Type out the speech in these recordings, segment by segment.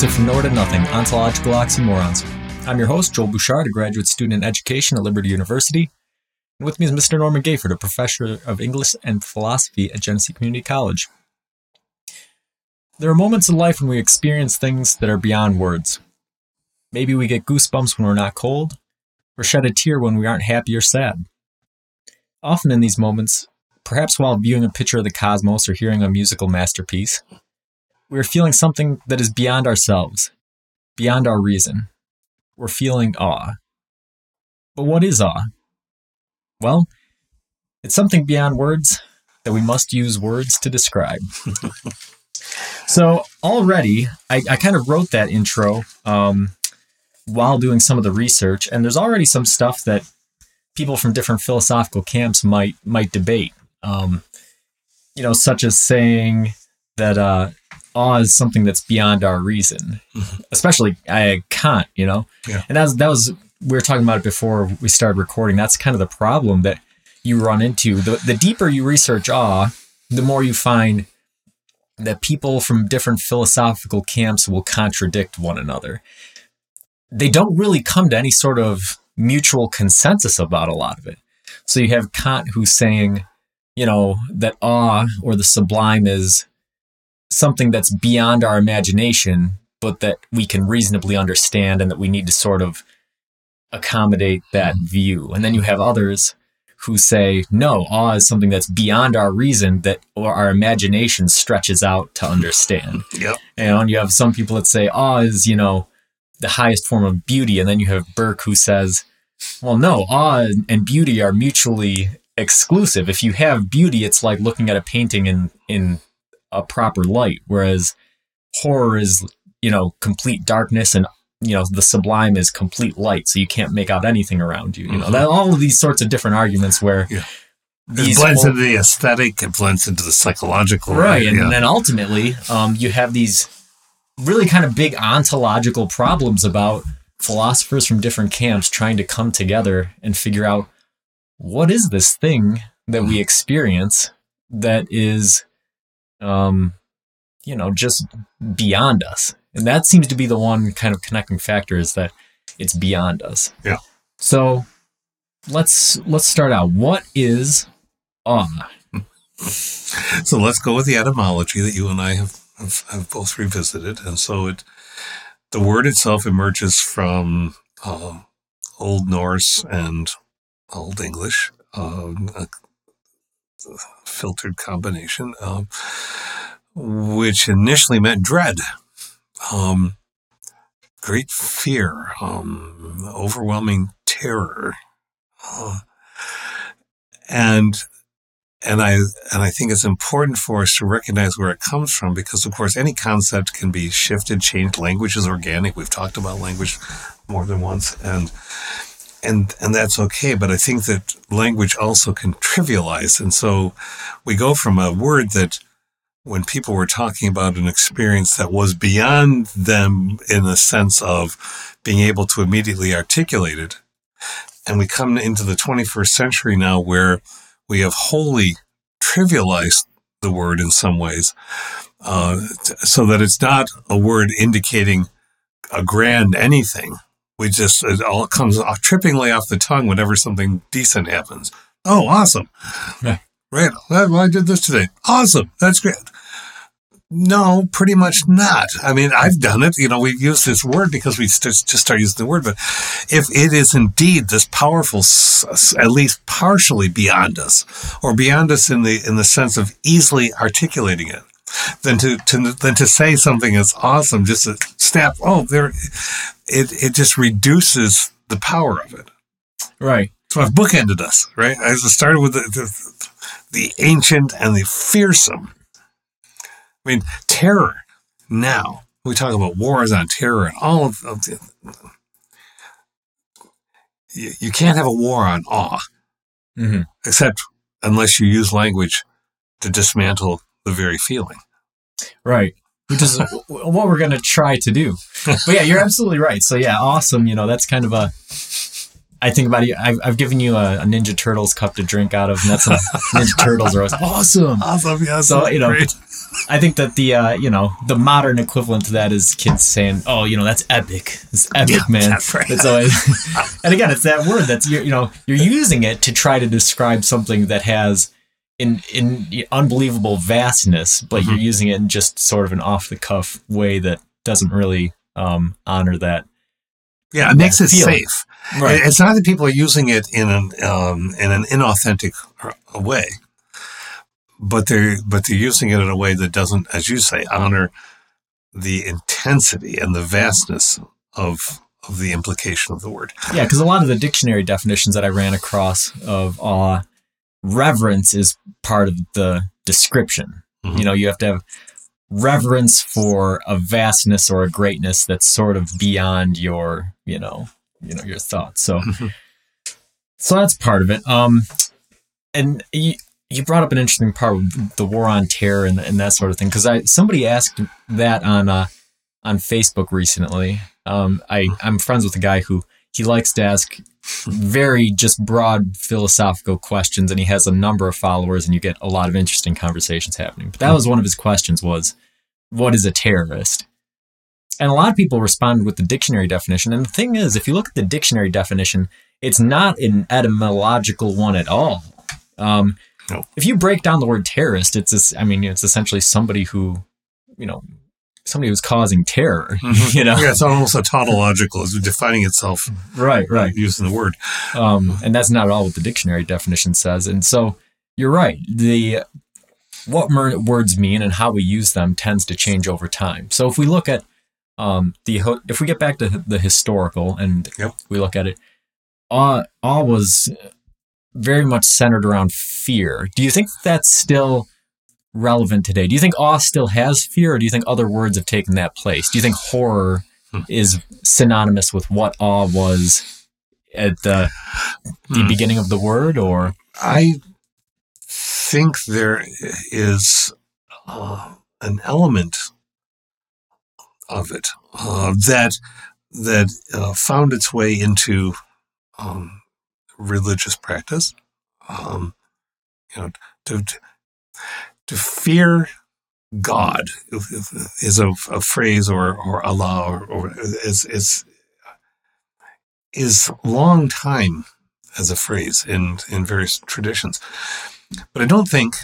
From Nowhere to Nothing Ontological Oxymorons. I'm your host, Joel Bouchard, a graduate student in education at Liberty University. And with me is Mr. Norman Gayford, a professor of English and philosophy at Genesee Community College. There are moments in life when we experience things that are beyond words. Maybe we get goosebumps when we're not cold, or shed a tear when we aren't happy or sad. Often in these moments, perhaps while viewing a picture of the cosmos or hearing a musical masterpiece, we're feeling something that is beyond ourselves, beyond our reason. We're feeling awe. But what is awe? Well, it's something beyond words that we must use words to describe. so already, I, I, kind of wrote that intro um, while doing some of the research, and there's already some stuff that people from different philosophical camps might might debate. Um, you know, such as saying that uh, awe is something that's beyond our reason, mm-hmm. especially I Kant, you know? Yeah. And that was, that was, we were talking about it before we started recording. That's kind of the problem that you run into. The, the deeper you research awe, the more you find that people from different philosophical camps will contradict one another. They don't really come to any sort of mutual consensus about a lot of it. So you have Kant who's saying, you know, that awe or the sublime is something that's beyond our imagination, but that we can reasonably understand and that we need to sort of accommodate that mm-hmm. view. And then you have others who say, no, awe is something that's beyond our reason that or our imagination stretches out to understand. Yep. And you have some people that say awe is, you know, the highest form of beauty. And then you have Burke who says, well, no, awe and beauty are mutually exclusive. If you have beauty, it's like looking at a painting in, in a proper light, whereas horror is you know complete darkness and you know the sublime is complete light, so you can't make out anything around you. You know mm-hmm. that all of these sorts of different arguments where. Yeah. It blends into the aesthetic. It blends into the psychological. Right, and yeah. then ultimately, um, you have these really kind of big ontological problems about philosophers from different camps trying to come together and figure out what is this thing that we mm-hmm. experience that is um, you know, just beyond us. And that seems to be the one kind of connecting factor is that it's beyond us. Yeah. So let's let's start out. What is awe? So let's go with the etymology that you and I have, have, have both revisited. And so it the word itself emerges from um, Old Norse and Old English, um, a filtered combination, um, which initially meant dread, um, great fear, um, overwhelming terror, uh, and and I and I think it's important for us to recognize where it comes from because, of course, any concept can be shifted, changed. Language is organic. We've talked about language more than once, and and and that's okay but i think that language also can trivialize. And so we go from a word that when people were talking about an experience that was beyond them in the sense of being able to immediately articulate it and we come into the 21st century now where we have wholly trivialized the word in some ways uh, so that it's not a word indicating a grand anything we just it all comes off trippingly off the tongue whenever something decent happens. Oh, awesome! Yeah. Right, I did this today. Awesome, that's great. No, pretty much not. I mean, I've done it. You know, we've used this word because we just start using the word. But if it is indeed this powerful, at least partially beyond us, or beyond us in the in the sense of easily articulating it, than to, to than to say something is awesome. Just to snap. Oh, there. It it just reduces the power of it. Right. So I've bookended us. Right. I started with the, the, the ancient and the fearsome. I mean, terror. Now we talk about wars on terror and all of, of the. You, you can't have a war on awe, mm-hmm. except unless you use language to dismantle the very feeling. Right. Which is what we're going to try to do. But yeah, you're absolutely right. So yeah, awesome. You know, that's kind of a, I think about it. I've, I've given you a, a, Ninja Turtles cup to drink out of, and that's what Ninja Turtles are awesome. Awesome, yeah. So you know, great. I think that the uh, you know the modern equivalent to that is kids saying, "Oh, you know, that's epic. It's epic, yeah, man." That's right. It's always, and again, it's that word that's you know you're using it to try to describe something that has in in unbelievable vastness, but mm-hmm. you're using it in just sort of an off the cuff way that doesn't really um, honor that. Yeah, it makes it feeling. safe. Right. It's not that people are using it in an um, in an inauthentic way but they're but they're using it in a way that doesn't, as you say, honor the intensity and the vastness of of the implication of the word. Yeah, because a lot of the dictionary definitions that I ran across of awe, reverence is part of the description. Mm-hmm. You know, you have to have reverence for a vastness or a greatness that's sort of beyond your, you know, you know, your thoughts. So, mm-hmm. so that's part of it. Um, and you you brought up an interesting part with the war on terror and, and that sort of thing because I somebody asked that on uh, on Facebook recently. Um, I I'm friends with a guy who he likes to ask very just broad philosophical questions, and he has a number of followers, and you get a lot of interesting conversations happening. But that was one of his questions: was what is a terrorist? And a lot of people responded with the dictionary definition. And the thing is, if you look at the dictionary definition, it's not an etymological one at all. Um, no. If you break down the word terrorist, it's this, I mean, it's essentially somebody who, you know, somebody who's causing terror. Mm-hmm. You know, yeah, it's almost a tautological, it's defining itself. Right, right. Using the word, um, and that's not at all what the dictionary definition says. And so you're right. The what words mean and how we use them tends to change over time. So if we look at um, the if we get back to the historical and yep. we look at it, awe, awe was very much centered around fear. Do you think that's still relevant today? Do you think awe still has fear, or do you think other words have taken that place? Do you think horror hmm. is synonymous with what awe was at the the hmm. beginning of the word, or I think there is uh, an element of it uh, that that uh, found its way into um, religious practice. Um, you know, to, to fear God is a, a phrase or, or Allah or, or is, is, is long time as a phrase in, in various traditions. But I don't think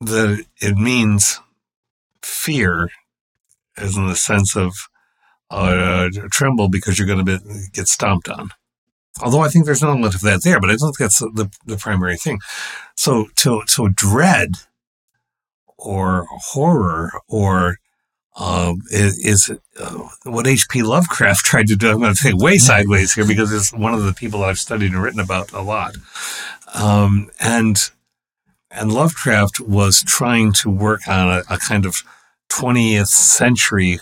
that it means fear as in the sense of uh, tremble because you're going to get stomped on. Although I think there's an element of that there, but I don't think that's the, the primary thing. So, to, to dread or horror or uh, is, is uh, what H.P. Lovecraft tried to do. I'm going to take way sideways here because it's one of the people I've studied and written about a lot. Um, and and Lovecraft was trying to work on a, a kind of 20th century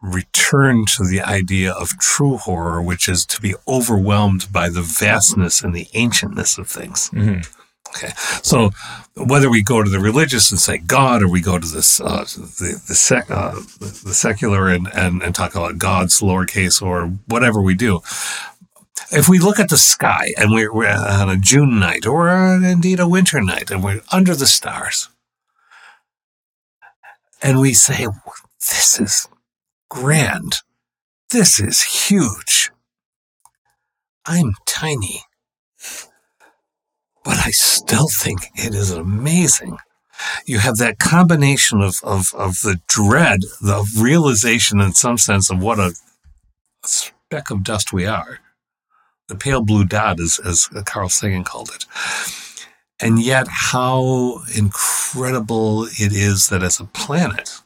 return to the idea of true horror, which is to be overwhelmed by the vastness and the ancientness of things. Mm-hmm. Okay, so whether we go to the religious and say God, or we go to this uh, the the, sec, uh, the secular and, and and talk about God's lowercase or whatever we do, if we look at the sky and we're, we're on a June night or indeed a winter night and we're under the stars, and we say, "This is grand. This is huge. I'm tiny, but I still think it is amazing. You have that combination of, of, of the dread, the realization in some sense of what a, speck of dust we are. The pale blue dot, as, as Carl Sagan called it. And yet, how incredible it is that as a planet,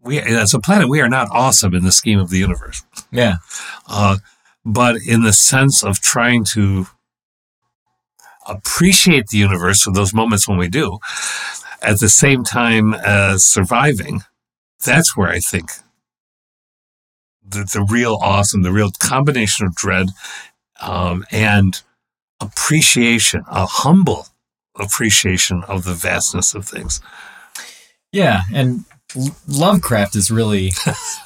we as a planet we are not awesome in the scheme of the universe. Yeah. Uh, but in the sense of trying to appreciate the universe for those moments when we do, at the same time as surviving, that's where I think the, the real awesome, the real combination of dread um, and appreciation, a humble appreciation of the vastness of things. Yeah, and Lovecraft is really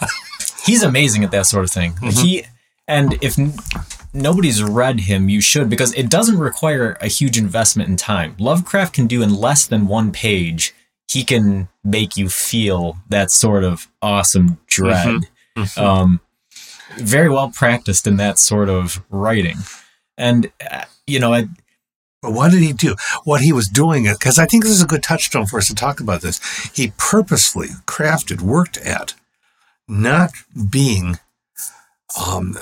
he's amazing at that sort of thing. Mm-hmm. He and if nobody's read him, you should because it doesn't require a huge investment in time. Lovecraft can do in less than one page. He can make you feel that sort of awesome dread. Mm-hmm. Um, very well practiced in that sort of writing, and uh, you know, I, But what did he do? What he was doing, because I think this is a good touchstone for us to talk about this. He purposefully crafted, worked at not being um,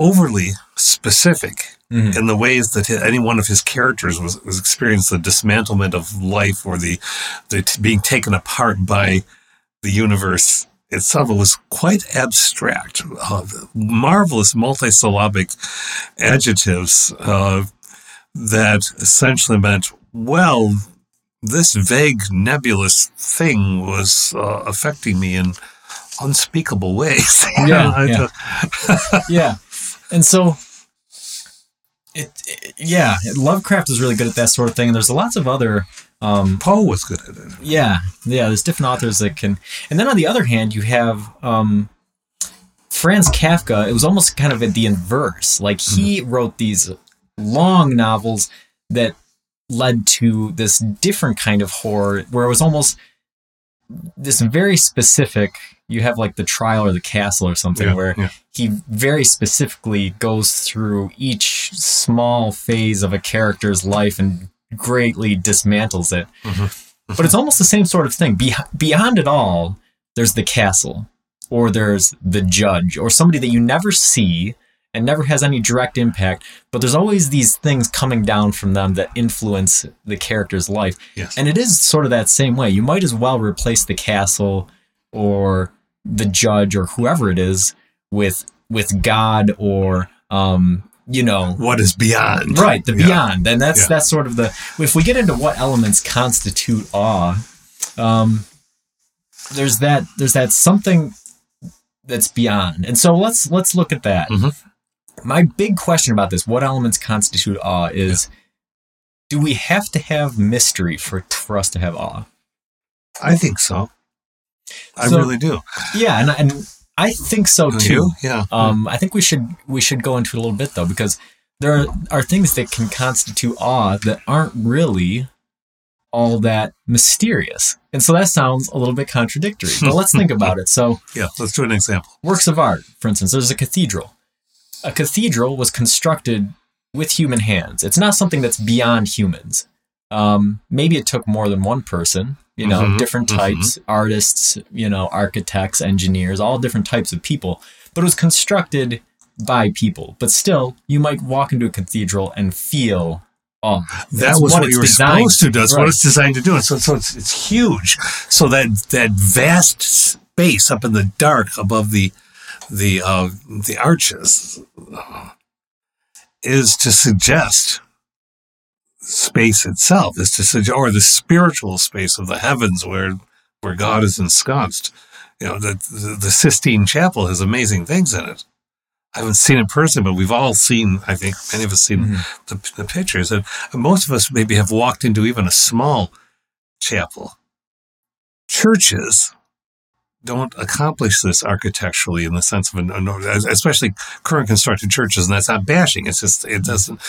overly specific Mhm. in the ways that any one of his characters was, was experiencing the dismantlement of life or the, the t- being taken apart by the universe itself. It was quite abstract, uh, marvelous multisyllabic adjectives uh, that essentially meant, well, this vague nebulous thing was uh, affecting me in unspeakable ways. Yeah, yeah. yeah, and so it, it- yeah, Lovecraft is really good at that sort of thing. And there's lots of other um, Poe was good at it. Yeah, yeah. There's different authors that can, and then on the other hand, you have um, Franz Kafka. It was almost kind of at the inverse. Like he wrote these long novels that led to this different kind of horror, where it was almost this very specific. You have like the trial or the castle or something, Yeah, where yeah. he very specifically goes through each small phase of a character's life and greatly dismantles it. Mm-hmm. But it's almost the same sort of thing. Be- beyond it all, there's the castle, or there's the judge, or somebody that you never see and never has any direct impact. But there's always these things coming down from them that influence the character's life. Yes. And it is sort of that same way. You might as well replace the castle or the judge or whoever it is with with God or um, you know what is beyond? right the Yeah. beyond and that's Yeah. that's sort of the if we get into what elements constitute awe um there's that there's that something that's beyond and so let's let's look at that Mhm. My big question about this what elements constitute awe is do we have to have mystery for for us to have awe I think so. I So- really do. yeah and and i think so too you? Yeah. Um, I think we should we should go into it a little bit though because there are, are things that can constitute awe that aren't really all that mysterious, and so that sounds a little bit contradictory. But let's think about it. So, yeah. Let's do an example. works of art, for instance, there's a cathedral. A cathedral was constructed with human hands. It's not something that's beyond humans. Um, maybe it took more than one person, you know, Mhm, different types, artists, you know, architects, engineers, all different types of people. But it was constructed by people. But still, you might walk into a cathedral and feel Oh, That That's was what, it's you were supposed to do. That's Right. what it's designed to do. And so, so it's, it's huge. So that that vast space up in the dark above the the uh, the arches is to suggest space itself. Is to suggest, or the spiritual space of the heavens where where God is ensconced. You know, the, the the Sistine Chapel has amazing things in it. I haven't seen it in person, but we've all seen. I think many of us seen Mhm. the, the pictures, and most of us maybe have walked into even a small chapel. Churches don't accomplish this architecturally in the sense of an, especially current constructed churches, and that's not bashing. It's just it doesn't.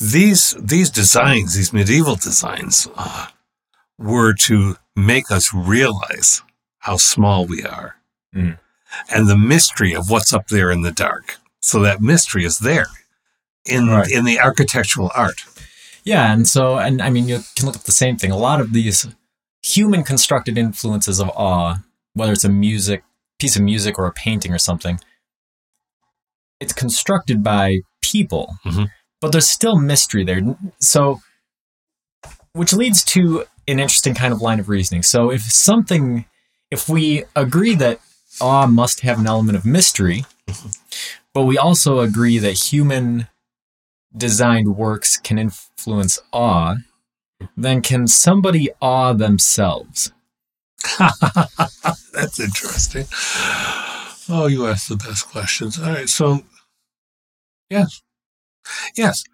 These these designs, these medieval designs, uh, were to make us realize how small we are, Mm. and the mystery of what's up there in the dark. So that mystery is there in Right. in the architectural art. Yeah, and so and I mean you can look at the same thing. A lot of these human constructed influences of awe, whether it's a music piece of music or a painting or something, it's constructed by people, Mhm. but there's still mystery there. So, which leads to an interesting kind of line of reasoning. So, if something, if we agree that awe must have an element of mystery, but we also agree that human designed works can influence awe, then can somebody awe themselves? That's interesting. Oh, you asked the best questions. All right, so yes, yes.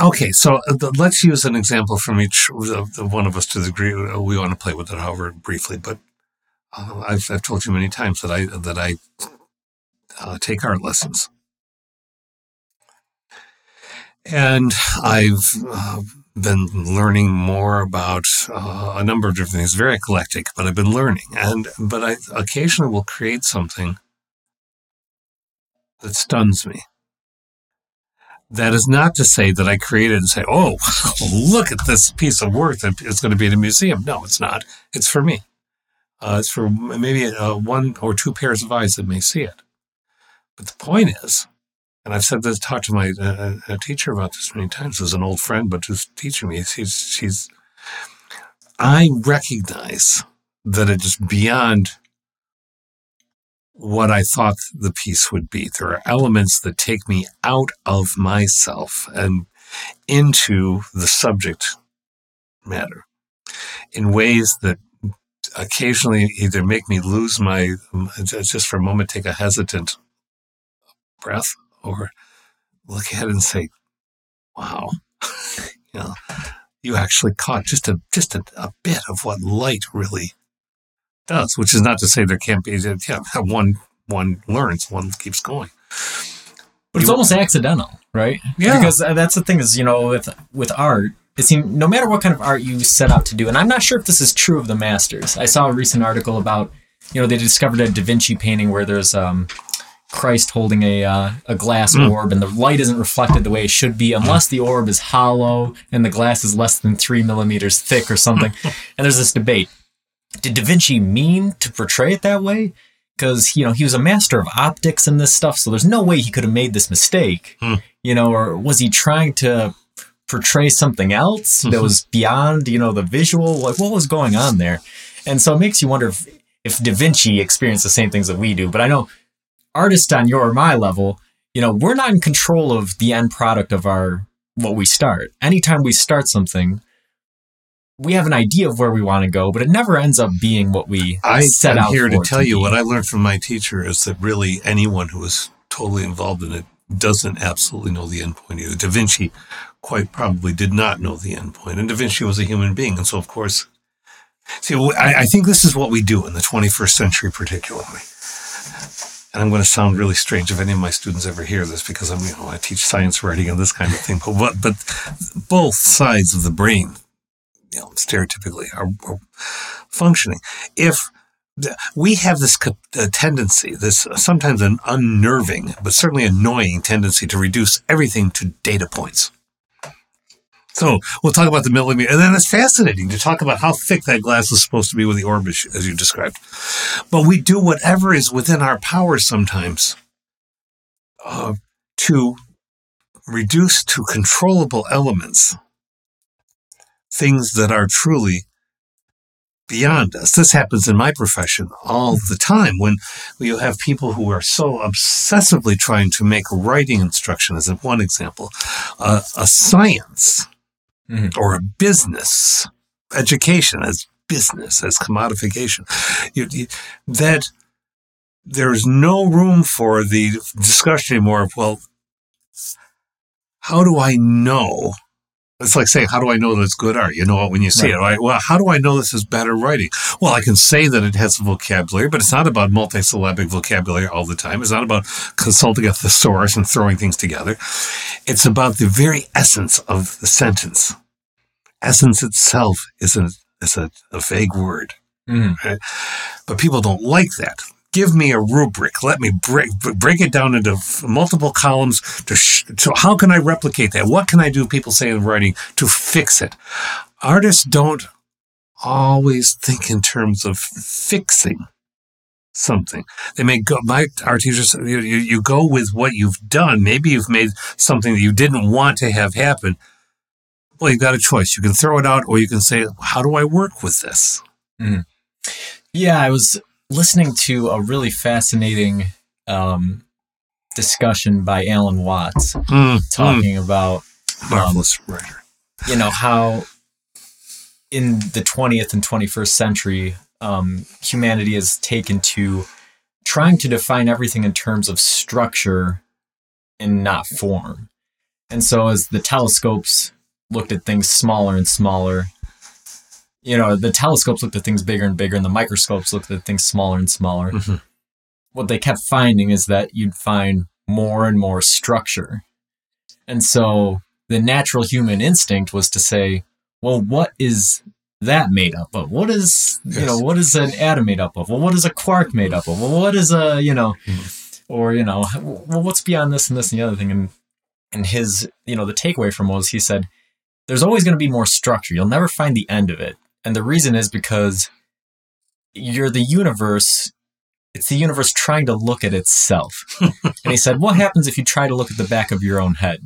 Okay, so uh, th- let's use an example from each of the one of us to the degree uh, we want to play with it, however briefly. But uh, I've I've told you many times that I that I uh, take art lessons. And I've uh, been learning more about uh, a number of different things. Very eclectic, but I've been learning. And but I occasionally will create something that stuns me. That is not to say that I created and say, "Oh, look at this piece of work that is going to be in a museum." No, it's not. It's for me. Uh, it's for maybe uh, one or two pairs of eyes that may see it. But the point is, and I've said this, talked to my uh, uh teacher about this many times, as an old friend, but who's teaching me. She's, she's, I recognize that it is beyond what I thought the piece would be. There are elements that take me out of myself and into the subject matter in ways that occasionally either make me lose my, just for a moment, take a hesitant breath or look at it and say, wow, you know, you actually caught just a, just a, a, bit of what light really does, which is not to say there can't be, yeah, one, one learns, one keeps going. But it's almost accidental, right? Yeah. Because uh, that's the thing is, you know, with, with art, it seems no matter what kind of art you set out to do, and I'm not sure if this is true of the masters. I saw a recent article about, you know, they discovered a Da Vinci painting where there's um, Christ holding a uh, a glass mm. orb, and the light isn't reflected the way it should be unless the orb is hollow and the glass is less than three millimeters thick or something. and there's this debate: Did Da Vinci mean to portray it that way? Because you know he was a master of optics and this stuff, so there's no way he could have made this mistake. Mm. You know, or was he trying to portray something else that was beyond, you know, the visual? Like what was going on there? And so it makes you wonder if, if Da Vinci experienced the same things that we do. But I know artists on your or my level, you know, we're not in control of the end product of our what we start. Anytime we start something, we have an idea of where we want to go, but it never ends up being what we I, set I'm out. here to tell to you be. what I learned from my teacher is that really anyone who is totally involved in it doesn't absolutely know the end point either. Da Vinci quite probably did not know the end point, and Da Vinci was a human being, and so of course, see, I, I think this is what we do in the 21st century, particularly. And I'm going to sound really strange if any of my students ever hear this because I'm, you know, I teach science writing and this kind of thing. But but both sides of the brain, you know, stereotypically are, are functioning. If we have this tendency, this sometimes an unnerving, but certainly annoying tendency to reduce everything to data points. So we'll talk about the millimeter, and then it's fascinating to talk about how thick that glass is supposed to be with the orb, as you described. But we do whatever is within our power sometimes uh, to reduce to controllable elements things that are truly beyond us. This happens in my profession all the time when you have people who are so obsessively trying to make writing instruction, as one example, uh, a science mm-hmm. or a business, education as business, as commodification, you, you, that there's no room for the discussion anymore of, well, how do I know it's like saying, how do I know that it's good art? You know it when you see right. it, right? Well, how do I know this is better writing? Well, I can say that it has vocabulary, but it's not about multisyllabic vocabulary all the time. It's not about consulting a thesaurus and throwing things together. It's about the very essence of the sentence. Essence itself is a, is a, a vague word. Mm. Right? But people don't like that give me a rubric. Let me break break it down into multiple columns. To sh- so how can I replicate that? What can I do? People say in writing to fix it. Artists don't always think in terms of fixing something. They may go. My art teachers, you, you, you go with what you've done. Maybe you've made something that you didn't want to have happen. Well, you've got a choice. You can throw it out, or you can say, "How do I work with this?" Mm. Yeah, I was listening to a really fascinating um, discussion by Alan Watts mm, talking mm. about marvelous um, writer. You know how in the 20th and 21st century, um, humanity has taken to trying to define everything in terms of structure and not form. And so, as the telescopes looked at things smaller and smaller, you know, the telescopes looked at things bigger and bigger, and the microscopes looked at things smaller and smaller. Mm-hmm. What they kept finding is that you'd find more and more structure. And so the natural human instinct was to say, well, what is that made up of? What is, you know, what is an atom made up of? Well, what is a quark made up of? Well, what is a, you know, or, you know, well, what's beyond this and this and the other thing? And, and his, you know, the takeaway from was he said, there's always going to be more structure. You'll never find the end of it. And the reason is because you're the universe. It's the universe trying to look at itself. and he said, what happens if you try to look at the back of your own head?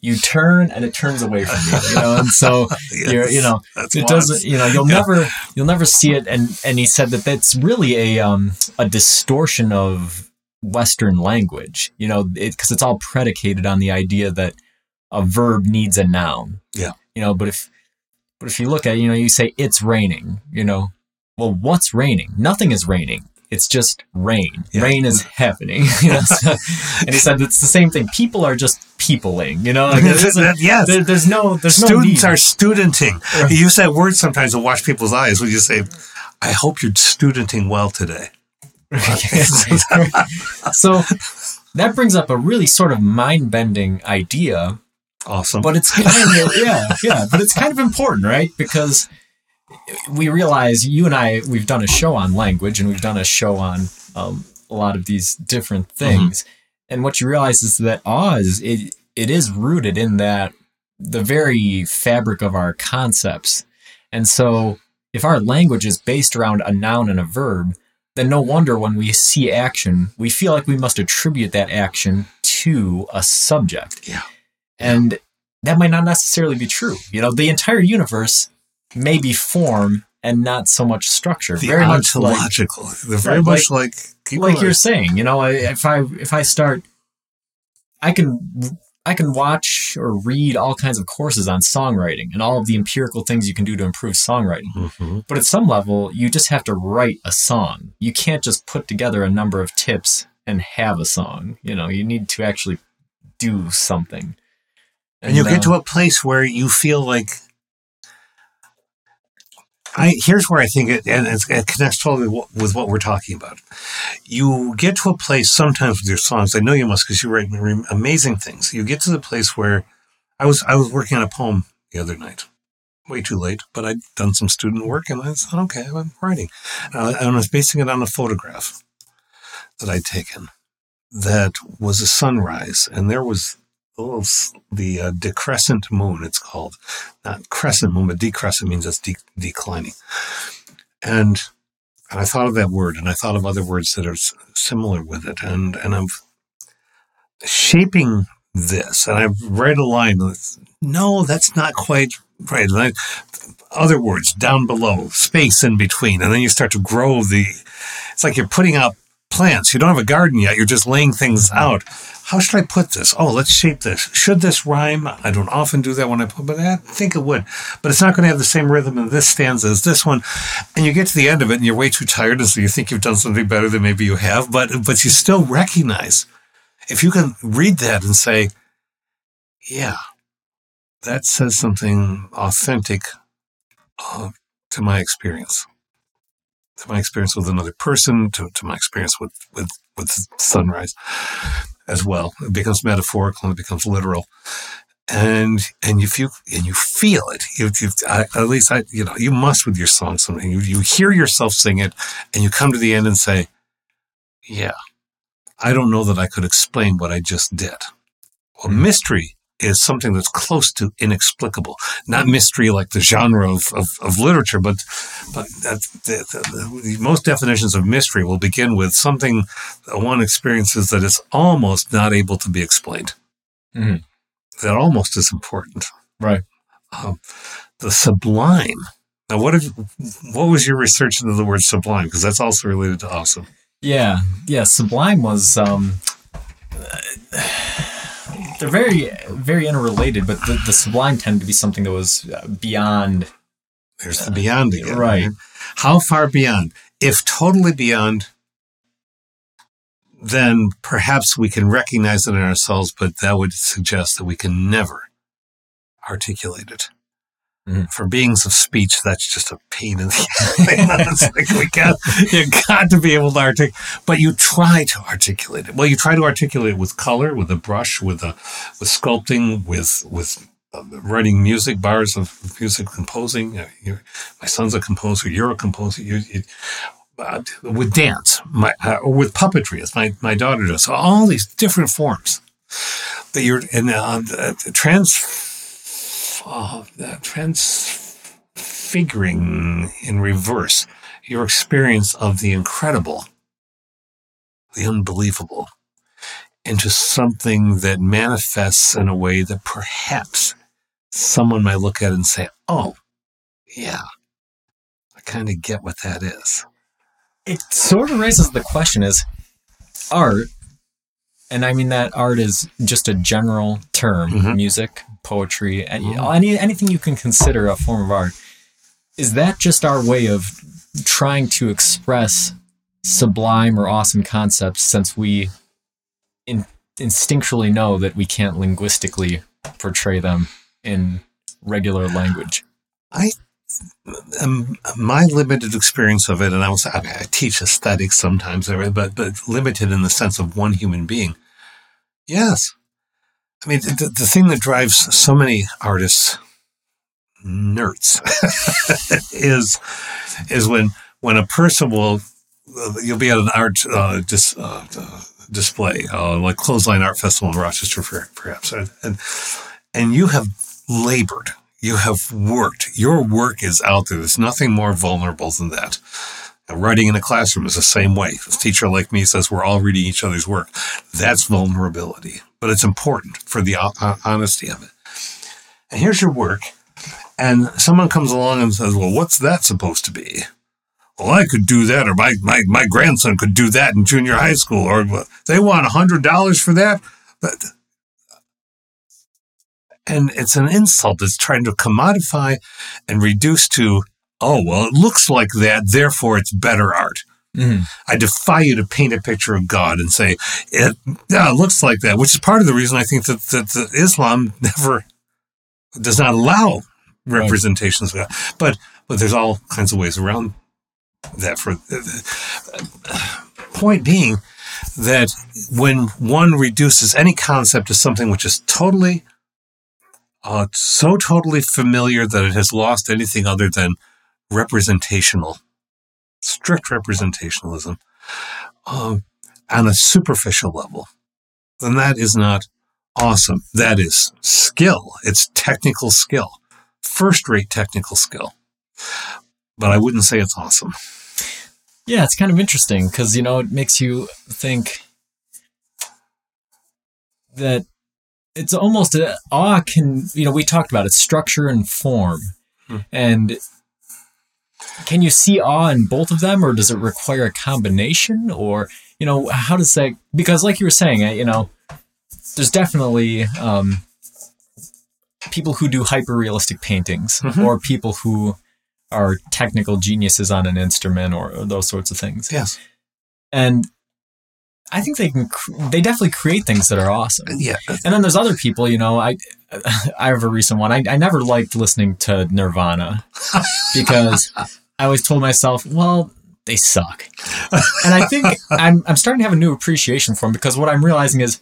You turn and it turns away from you, you know, and so you're, you know, it doesn't you know you'll Yeah. never you'll never see it and and he said that that's really a um a distortion of western language you know because it's all predicated on the idea that a verb needs a noun Yeah. you know but if but if you look at it, you know you say it's raining you know well what's raining nothing is raining it's just rain Yeah. rain is happening you know so- and he said it's the same thing people are just peopling you know like, it isn't- yes. there, there's no there's no Students need. are studenting. Right. You use that word sometimes to watch people's eyes when you say, I hope you're studenting well today. so that brings up a really sort of mind-bending idea Awesome. but it's kind of yeah yeah but it's kind of important right? Because we realize you and i we've done a show on language and we've done a show on um, a lot of these different things. And what you realize is that awe is it, it is rooted in that the very fabric of our concepts. And so if our language is based around a noun and a verb then no wonder when we see action we feel like we must attribute that action to a subject. Yeah. And that might not necessarily be true. You know, the entire universe may be form and not so much structure. the very much like, ontological. They're very Right, much like, people like are- you're saying. You know, if I if I start, I can I can watch or read all kinds of courses on songwriting and all of the empirical things you can do to improve songwriting. Mhm. But at some level, you just have to write a song. You can't just put together a number of tips and have a song. You know, you need to actually do something. And you get uh, to a place where you feel like I here's where I think it and it's, it connects totally with what we're talking about. You get to a place sometimes with your songs. I know you must because you write amazing things. You get to the place where I was I was working on a poem the other night, way too late, but I'd done some student work and I thought, okay, I'm writing, uh, and I was basing it on a photograph that I'd taken that was a sunrise, and there was the the uh, decrescent moon. It's called not crescent moon, but decrescent means it's de- declining. And and I thought of that word, and I thought of other words that are similar with it, and and I'm shaping this, and I write a line. That's, no, that's not quite right. I, other words down below, space in between, and then you start to grow the. It's like you're putting out plants. You don't have a garden yet. You're just laying things out. How should I put this? Oh, let's shape this. Should this rhyme? I don't often do that when I put, but I think it would. But it's not going to have the same rhythm in this stanza as this one. And you get to the end of it, and you're way too tired, and so you think you've done something better than maybe you have. But but you still recognize if you can read that and say, yeah, that says something authentic uh, to my experience to my experience with another person, to, to my experience with, with, with sunrise as well. It becomes metaphorical and it becomes literal. And, and if you, and you feel it, you, you, I, at least I, you know, you must with your song something. You, you hear yourself sing it and you come to the end and say, yeah, I don't know that I could explain what I just did. Well, Mhm. mystery is something that's close to inexplicable. Not mystery like the genre of, of, of literature, but but that, the, the, the, most definitions of mystery will begin with something that one experiences that is almost not able to be explained. Mhm. That almost is important. Right. Um, the sublime. Now, what if, what was your research into the word sublime? Because that's also related to awesome. Yeah, yeah. Sublime was um, they're very very interrelated, but the, the sublime tended to be something that was uh, beyond. There's the beyond again. Right. How far beyond? If totally beyond, then perhaps we can recognize it in ourselves, but that would suggest that we can never articulate it. Mhm. For beings of speech, that's just a pain in the ass. like we you got to be able to articulate, but you try to articulate it. Well, you try to articulate it with color, with a brush, with a with sculpting, with with uh, writing music, bars of music, composing. Uh, you're, my son's a composer. You're a composer. You, you, uh, with dance, my uh, or with puppetry, as my my daughter does. So all these different forms that you're in uh, uh, trans uh, uh, transfiguring in reverse your experience of the incredible, the unbelievable, into something that manifests in a way that perhaps someone might look at and say, "Oh, yeah, I kind of get what that is." it sort of raises the question is art and i mean that art is just a general term Mhm. music poetry any, Mhm. any anything you can consider a form of art is that just our way of trying to express sublime or awesome concepts since we in, instinctually know that we can't linguistically portray them in regular language um, my limited experience of it, and I was I, mean, I teach aesthetics sometimes, but but limited in the sense of one human being. Yes, I mean the, the thing that drives so many artists nerds is is when when a person will you'll be at an art uh, dis, uh, display uh, like clothesline art festival in rochester perhaps and and, and you have labored you have worked your work is out there. There's nothing more vulnerable than that. Writing in a classroom is the same way. A teacher like me says we're all reading each other's work. That's vulnerability but it's important for the ho- ho- honesty of it and here's your work and someone comes along and says, Well, what's that supposed to be? Well, I could do that, or my, my, my grandson could do that in junior high school, or "Well, they want $100 for that. But, and it's an insult. It's trying to commodify and reduce to, oh, well, it looks like that, therefore it's better art. Mhm. I defy you to paint a picture of God and say, it, yeah, it looks like that, which is part of the reason I think that, that, that Islam never does not allow Right. representations of God. But, but there's all kinds of ways around that. For point being that when one reduces any concept to something which is totally, uh, so totally familiar that it has lost anything other than representational, strict representationalism, um, on a superficial level, then that is not awesome. That is skill. It's technical skill, first rate technical skill. But I wouldn't say it's awesome. Yeah, it's kind of interesting because you know it makes you think that it's almost a awe can you know we talked about it structure and form, Hmm. and can you see awe in both of them, or does it require a combination, or you know how does that? Because like you were saying, you know, there's definitely um, people who do hyper realistic paintings, Mhm. or people who are technical geniuses on an instrument or, or those sorts of things. Yes. And I think they can they definitely create things that are awesome. Yeah. And then there's other people, you know, I I have a recent one. I, I never liked listening to Nirvana because I always told myself, well, they suck. And I think I'm I'm starting to have a new appreciation for them because what I'm realizing is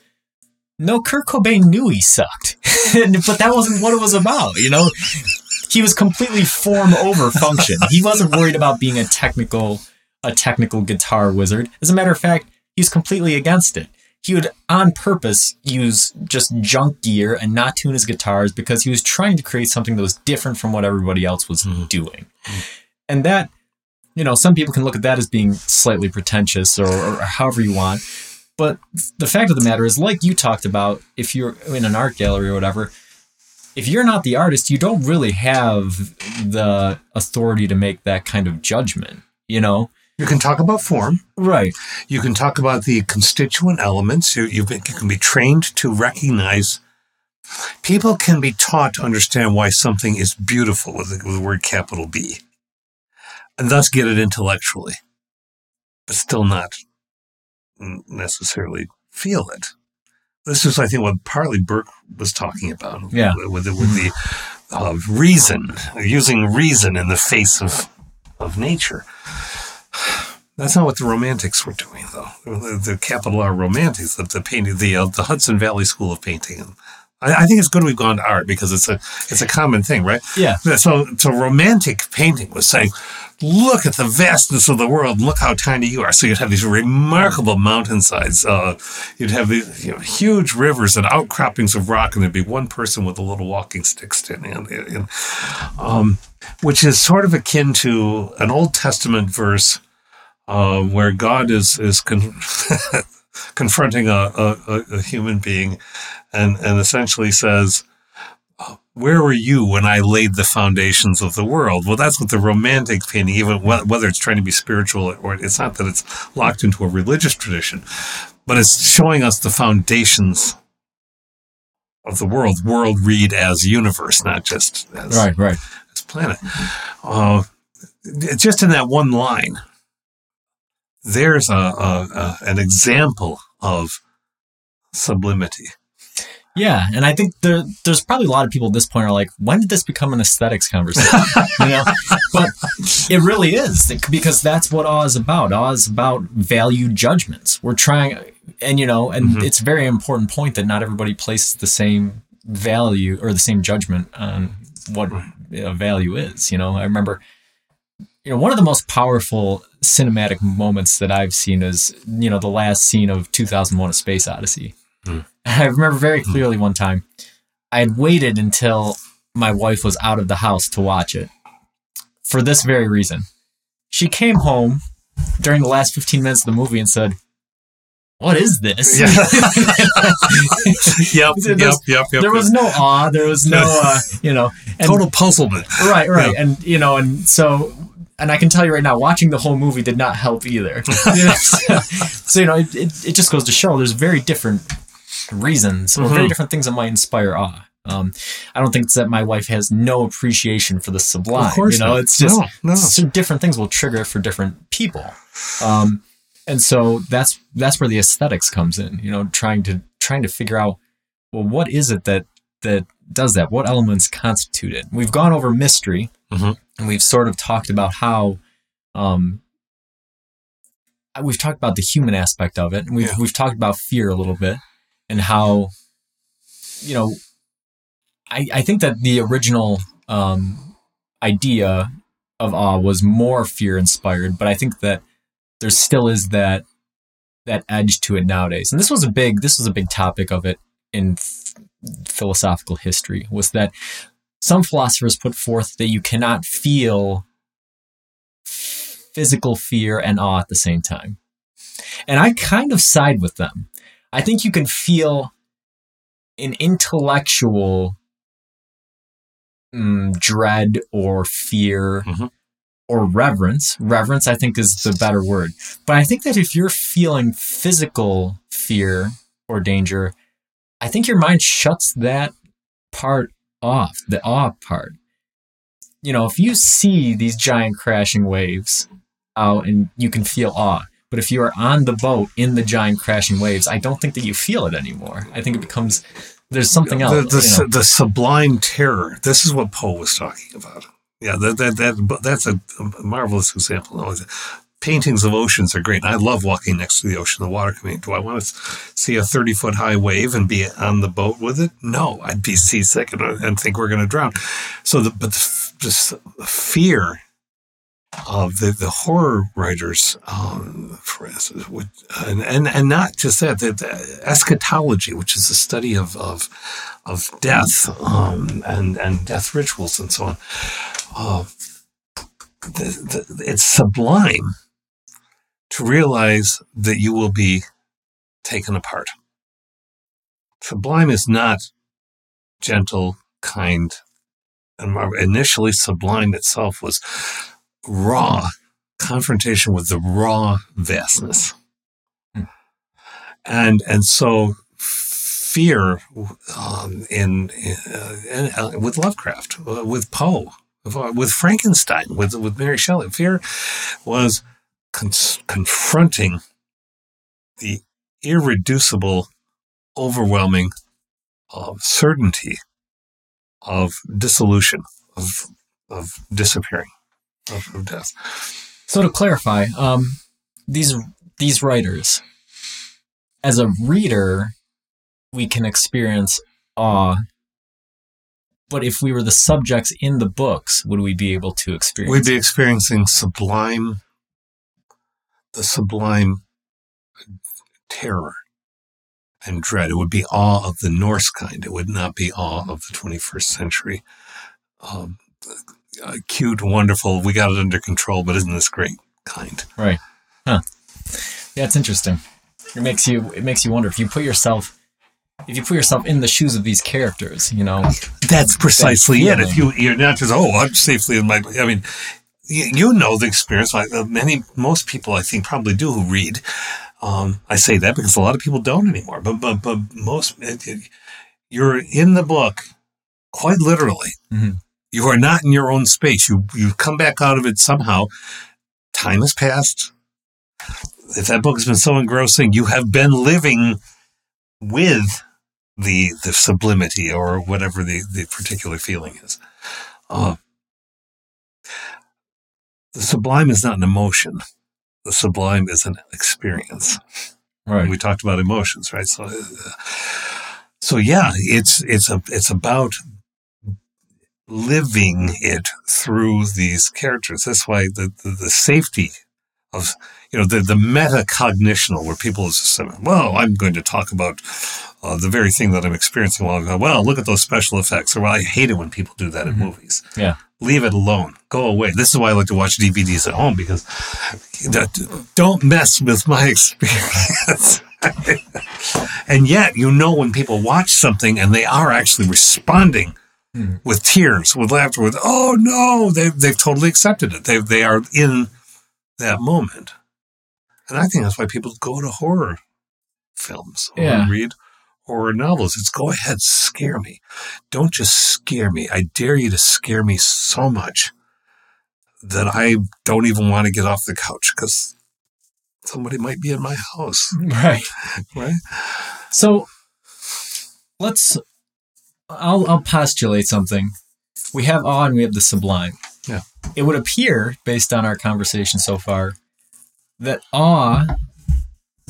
no, Kurt Cobain knew he sucked, but that wasn't what it was about. You know, he was completely form over function. He wasn't worried about being a technical a technical guitar wizard. As a matter of fact, he's completely against it. He would on purpose use just junk gear and not tune his guitars because he was trying to create something that was different from what everybody else was Mhm. doing. And that, you know, some people can look at that as being slightly pretentious or, or however you want. But the fact of the matter is, like you talked about, if you're in an art gallery or whatever, if you're not the artist, you don't really have the authority to make that kind of judgment, you know? You can talk about form. Right. You can talk about the constituent elements. You, you can be trained to recognize. People can be taught to understand why something is beautiful with the, with the word capital B, and thus get it intellectually, but still not necessarily feel it. This is, I think, what partly Burke was talking about. Yeah. With the, with the of reason, using reason in the face of of nature. That's not what the Romantics were doing, though. The, the capital R Romantics, the, the painting, the uh, the Hudson Valley School of Painting, I, I, think it's good we've gone to art because it's a it's a common thing, right? Yeah. So so romantic painting was saying, look at the vastness of the world, look how tiny you are. So you'd have these remarkable mountainsides. Uh, you'd have these you know, huge rivers and outcroppings of rock, and there'd be one person with a little walking stick standing in, um, which is sort of akin to an Old Testament verse uh, where God is is con- confronting a, a, a, human being, and and essentially says, "Where were you when I laid the foundations of the world?" Well, that's what the romantic painting, even whether it's trying to be spiritual or it's not that it's locked into a religious tradition, but it's showing us the foundations of the world. World read as universe, not just as, right, right, as planet. Uh, just in that one line there's a, a, a, an example of sublimity. Yeah, and I think there, there's probably a lot of people at this point are like, when did this become an aesthetics conversation? you know, but it really is because that's what awe is about. Awe is about value judgments. We're trying, and you know, and mm-hmm. it's a very important point that not everybody places the same value or the same judgment on what a value is. You know, I remember you know, one of the most powerful cinematic moments that I've seen is, you know, the last scene of 2001 A Space Odyssey. Mm. I remember very hmm. clearly one time I had waited until my wife was out of the house to watch it for this very reason. She came home during the last 15 minutes of the movie and said, what is this? Yeah. yep, yep, yep, yep. There was no awe. There was no, uh, you know, and, total puzzlement. Right, right, yeah. and you know, and so and I can tell you right now, watching the whole movie did not help either. so, you know, it, it, it, just goes to show there's very different reasons or mm-hmm. very different things that might inspire awe. Um, I don't think that my wife has no appreciation for the sublime. Of course, you know, not. it's just no, no. So different things will trigger for different people. Um, and so that's that's where the aesthetics comes in. You know, trying to trying to figure out well, what is it that that does that? What elements constitute it? We've gone over mystery. Mm-hmm and we've sort of talked about how um, we've talked about the human aspect of it, and we've yeah. we've talked about fear a little bit, and how you know, I I think that the original um, idea of awe was more fear inspired, but I think that there still is that that edge to it nowadays, and this was a big this was a big topic of it in philosophical history was that some philosophers put forth that you cannot feel physical fear and awe at the same time. And I kind of side with them. I think you can feel an intellectual mm, dread or fear mm-hmm. or reverence. Reverence, I think, is the better word. But I think that if you're feeling physical fear or danger, I think your mind shuts that part off, the awe part. You know, if you see these giant crashing waves out and you can feel awe, but if you are on the boat in the giant crashing waves, I don't think that you feel it anymore. I think it becomes there's something else. The, the, you know. the sublime terror. This is what Poe was talking about. Yeah, that that, that that's a, a marvelous example paintings of oceans are great. I love walking next to the ocean, the water coming. Do I want to see a 30 foot high wave and be on the boat with it? No, I'd be seasick and, and think we're going to drown. So, the, but the, just the fear of the, the horror writers, um, for instance, would, and, and, and not just that, the, the, eschatology, which is the study of, of, of death um, and, and death rituals and so on. Uh, the, the, it's sublime to realize that you will be taken apart. Sublime is not gentle, kind, and initially sublime itself was raw confrontation with the raw vastness. Hmm. And, and so fear um, in, in, uh, uh, with Lovecraft, uh, with Poe, with Frankenstein, with, with Mary Shelley, fear was con- confronting the irreducible, overwhelming uh, certainty of dissolution, of of disappearing, of, of death. So to clarify, um, these these writers, as a reader, we can experience awe. But if we were the subjects in the books, would we be able to experience? We'd be experiencing sublime, the sublime terror and dread. It would be awe of the Norse kind. It would not be awe of the 21st century. Um, uh, cute, wonderful. We got it under control, but isn't this great? Kind. Right. Huh. Yeah, it's interesting. It makes you it makes you wonder if you put yourself if you put yourself in the shoes of these characters, you know. That's precisely that it. If you you're not just oh I'm safely in my. I mean, you, you know the experience. Like uh, many most people, I think, probably do who read. Um, I say that because a lot of people don't anymore. But but but most it, it, you're in the book, quite literally. Mhm. You are not in your own space. You you come back out of it somehow. Time has passed. If that book has been so engrossing, you have been living with the the sublimity or whatever the, the particular feeling is. Uh, the sublime is not an emotion. The sublime is an experience. Right. We talked about emotions, right? So, uh, so yeah, it's it's a it's about living it through these characters. That's why the the, the safety of you know the the metacognitional, where people just say, "Well, I'm going to talk about uh, the very thing that I'm experiencing." While I go, "Well, look at those special effects," or "Well, I hate it when people do that in movies." Yeah. Leave it alone. Go away. This is why I like to watch DVDs at home because that, don't mess with my experience. and yet, you know, when people watch something and they are actually responding Mhm. with tears, with laughter, with "Oh no," they've they've totally accepted it. They they are in that moment, and I think that's why people go to horror films or Yeah. read horror novels. It's go ahead, scare me. Don't just scare me. I dare you to scare me so much that I don't even want to get off the couch because somebody might be in my house, Right. right? So let's I'll I'll postulate something. We have awe and we have the sublime. Yeah. It would appear, based on our conversation so far, that awe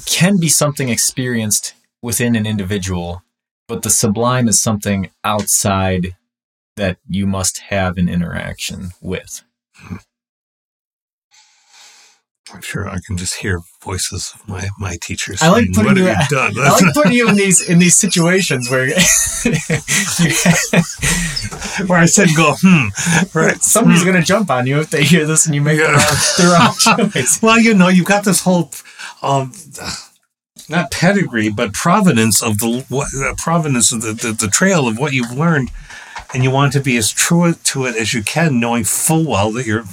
can be something experienced within an individual, but the sublime is something outside that you must have an interaction with. I'm sure I can just hear voices of my, my teachers. I like saying, putting what you- you done? I like putting you in these in these situations where Where I said, go, hmm, right. somebody's gonna jump on you if they hear this and you make Yeah. the wrong, the wrong choice. Well, you know, you've got this whole, um, not pedigree, but provenance of the what, uh, provenance of the, the, the trail of what you've learned, and you want to be as true to it as you can, knowing full well that your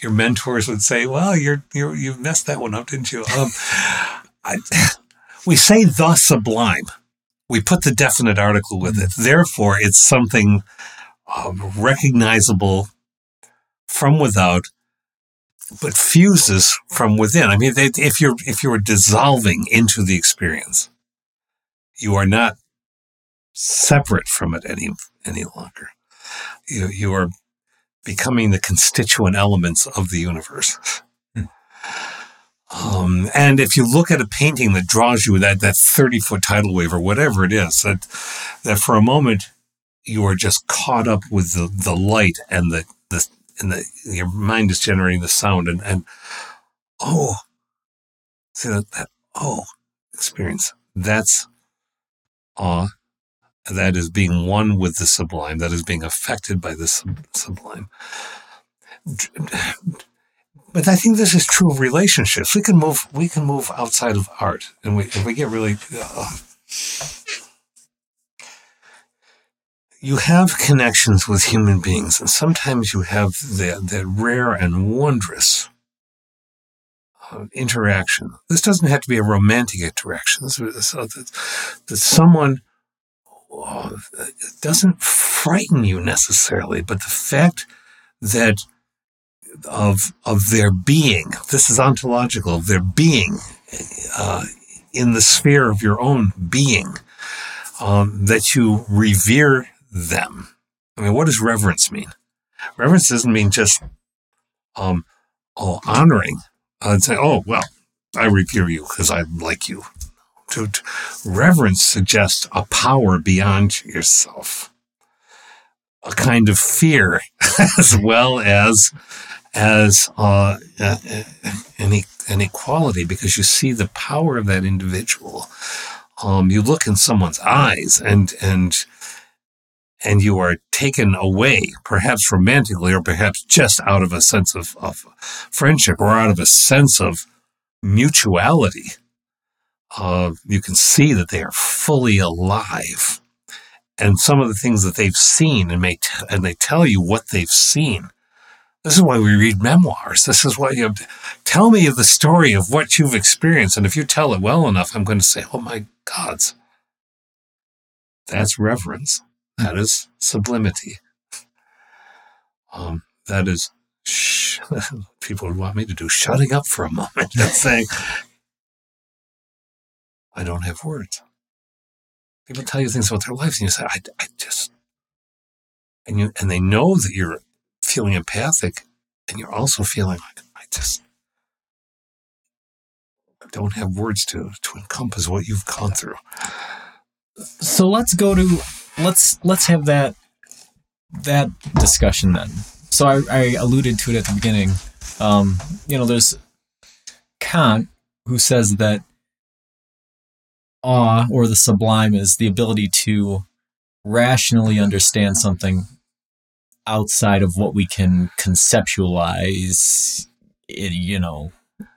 your mentors would say, "Well, you're you're you messed that one up, didn't you?" Um, I, we say the sublime. We put the definite article with it. Therefore, it's something um, recognizable from without but fuses from within. I mean, they, if you're if you're dissolving into the experience, you are not separate from it any any longer. You you are becoming the constituent elements of the universe. Um, and if you look at a painting that draws you that that thirty foot tidal wave or whatever it is, that that for a moment you are just caught up with the, the light and the, the and the your mind is generating the sound and and oh see that, that oh experience that's awe that is being one with the sublime that is being affected by the sub- sublime but I think this is true of relationships. We can move. We can move outside of art, and we if we get really. Uh, you have connections with human beings, and sometimes you have that, that rare and wondrous uh, interaction. This doesn't have to be a romantic interaction. This is that, that someone uh, doesn't frighten you necessarily, but the fact that of of their being, this is ontological, their being uh, in the sphere of your own being, um, that you revere them I mean, what does reverence mean? Reverence doesn't mean just um, oh, honoring and say, oh, well, I revere you because I like you. To, to, reverence suggests a power beyond yourself, a kind of fear, as well as as uh, uh, an, an equality, because you see the power of that individual. Um, you look in someone's eyes, and and and you are taken away, perhaps romantically, or perhaps just out of a sense of, of friendship or out of a sense of mutuality. Uh, you can see that they are fully alive. And some of the things that they've seen and, may t- and they tell you what they've seen. This is why we read memoirs. This is why you tell me the story of what you've experienced. And if you tell it well enough, I'm going to say, oh my gods, that's reverence. That is sublimity. Um, that is, sh- people would want me to do shutting up for a moment and saying, I don't have words. People tell you things about their lives and you say, I, I just, and you, and they know that you're feeling empathic and you're also feeling like, I just, I don't have words to, to encompass what you've gone through. So let's go to let's let's have that that discussion then. So I, I alluded to it at the beginning. Um, you know, there's Kant who says that awe or the sublime is the ability to rationally understand something outside of what we can conceptualize it, you know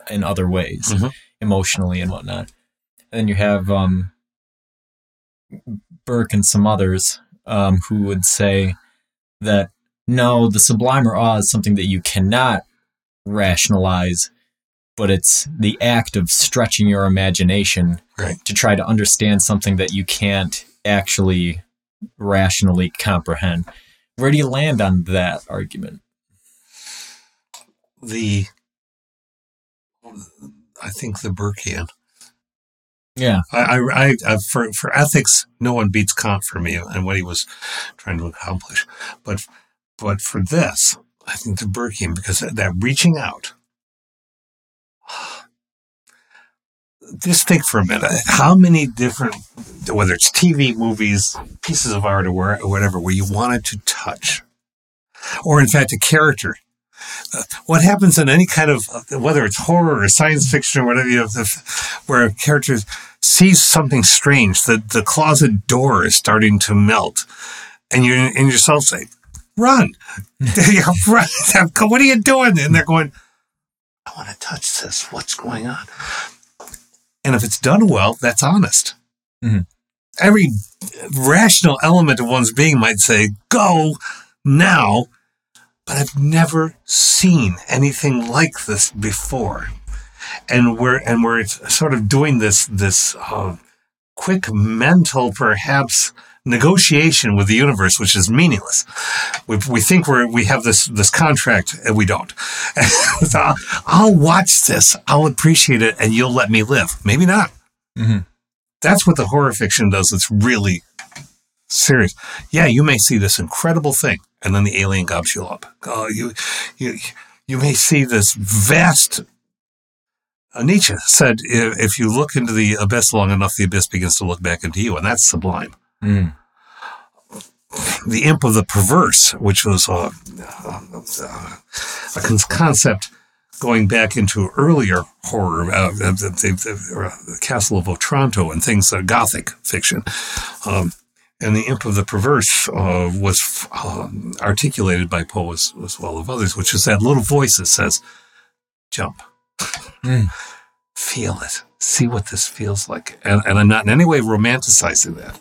in other ways mm-hmm. emotionally and whatnot and then you have um Burke and some others um, who would say that no, the sublime or awe is something that you cannot rationalize, but it's the act of stretching your imagination right. to try to understand something that you can't actually rationally comprehend. Where do you land on that argument? The I think the Burkean. Yeah, I, I, I, uh, for for ethics, no one beats Kant for me and what he was trying to accomplish. But but for this, I think the Burkean because that reaching out. Just think for a minute. Uh, how many different, whether it's TV, movies, pieces of art, or whatever, where you wanted to touch, or in fact, a character what happens in any kind of whether it's horror or science fiction or whatever you have where a character sees something strange the the closet door is starting to melt. And you and yourself say run. Run. What are you doing? And they're going i want to touch this. What's going on? And if it's done well that's honest. Mm-hmm. every rational element of one's being might say go now but I've never seen anything like this before. And we're and we're sort of doing this this uh, quick mental, perhaps negotiation with the universe, which is meaningless. We, we think we're we have this this contract, and we don't. so I'll, I'll, watch this. I'll appreciate it, and you'll let me live. Maybe not. Mm-hmm. That's what the horror fiction does. It's really serious. Yeah, you may see this incredible thing, and then the alien gobs you up. Uh, you, you, you may see this vast. Uh, Nietzsche said, if, if, you look into the abyss long enough, the abyss begins to look back into you, and that's sublime. Mm. The imp of the perverse, which was a, a, a concept going back into earlier horror, uh, the, the, the, Castle of Otranto and things, uh, Gothic fiction. Um, and the imp of the perverse uh, was uh, articulated by Poe as, as, well as others, which is that little voice that says, "Jump, mm. feel it, see what this feels like." And, and, I'm not in any way romanticizing that,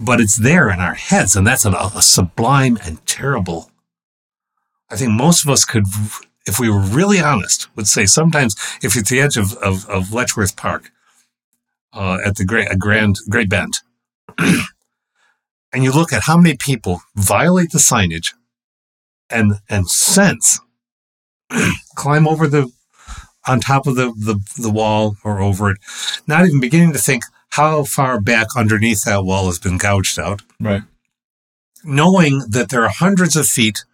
but it's there in our heads, and that's an, a sublime and terrible. I think most of us could, if we were really honest, would say sometimes if you're at the edge of, of, of Letchworth Park, uh, at the Great, a Grand Great Bend. and you look at how many people violate the signage and and sense climb over the on top of the, the the wall or over it, not even beginning to think how far back underneath that wall has been gouged out. Right. knowing that there are hundreds of feet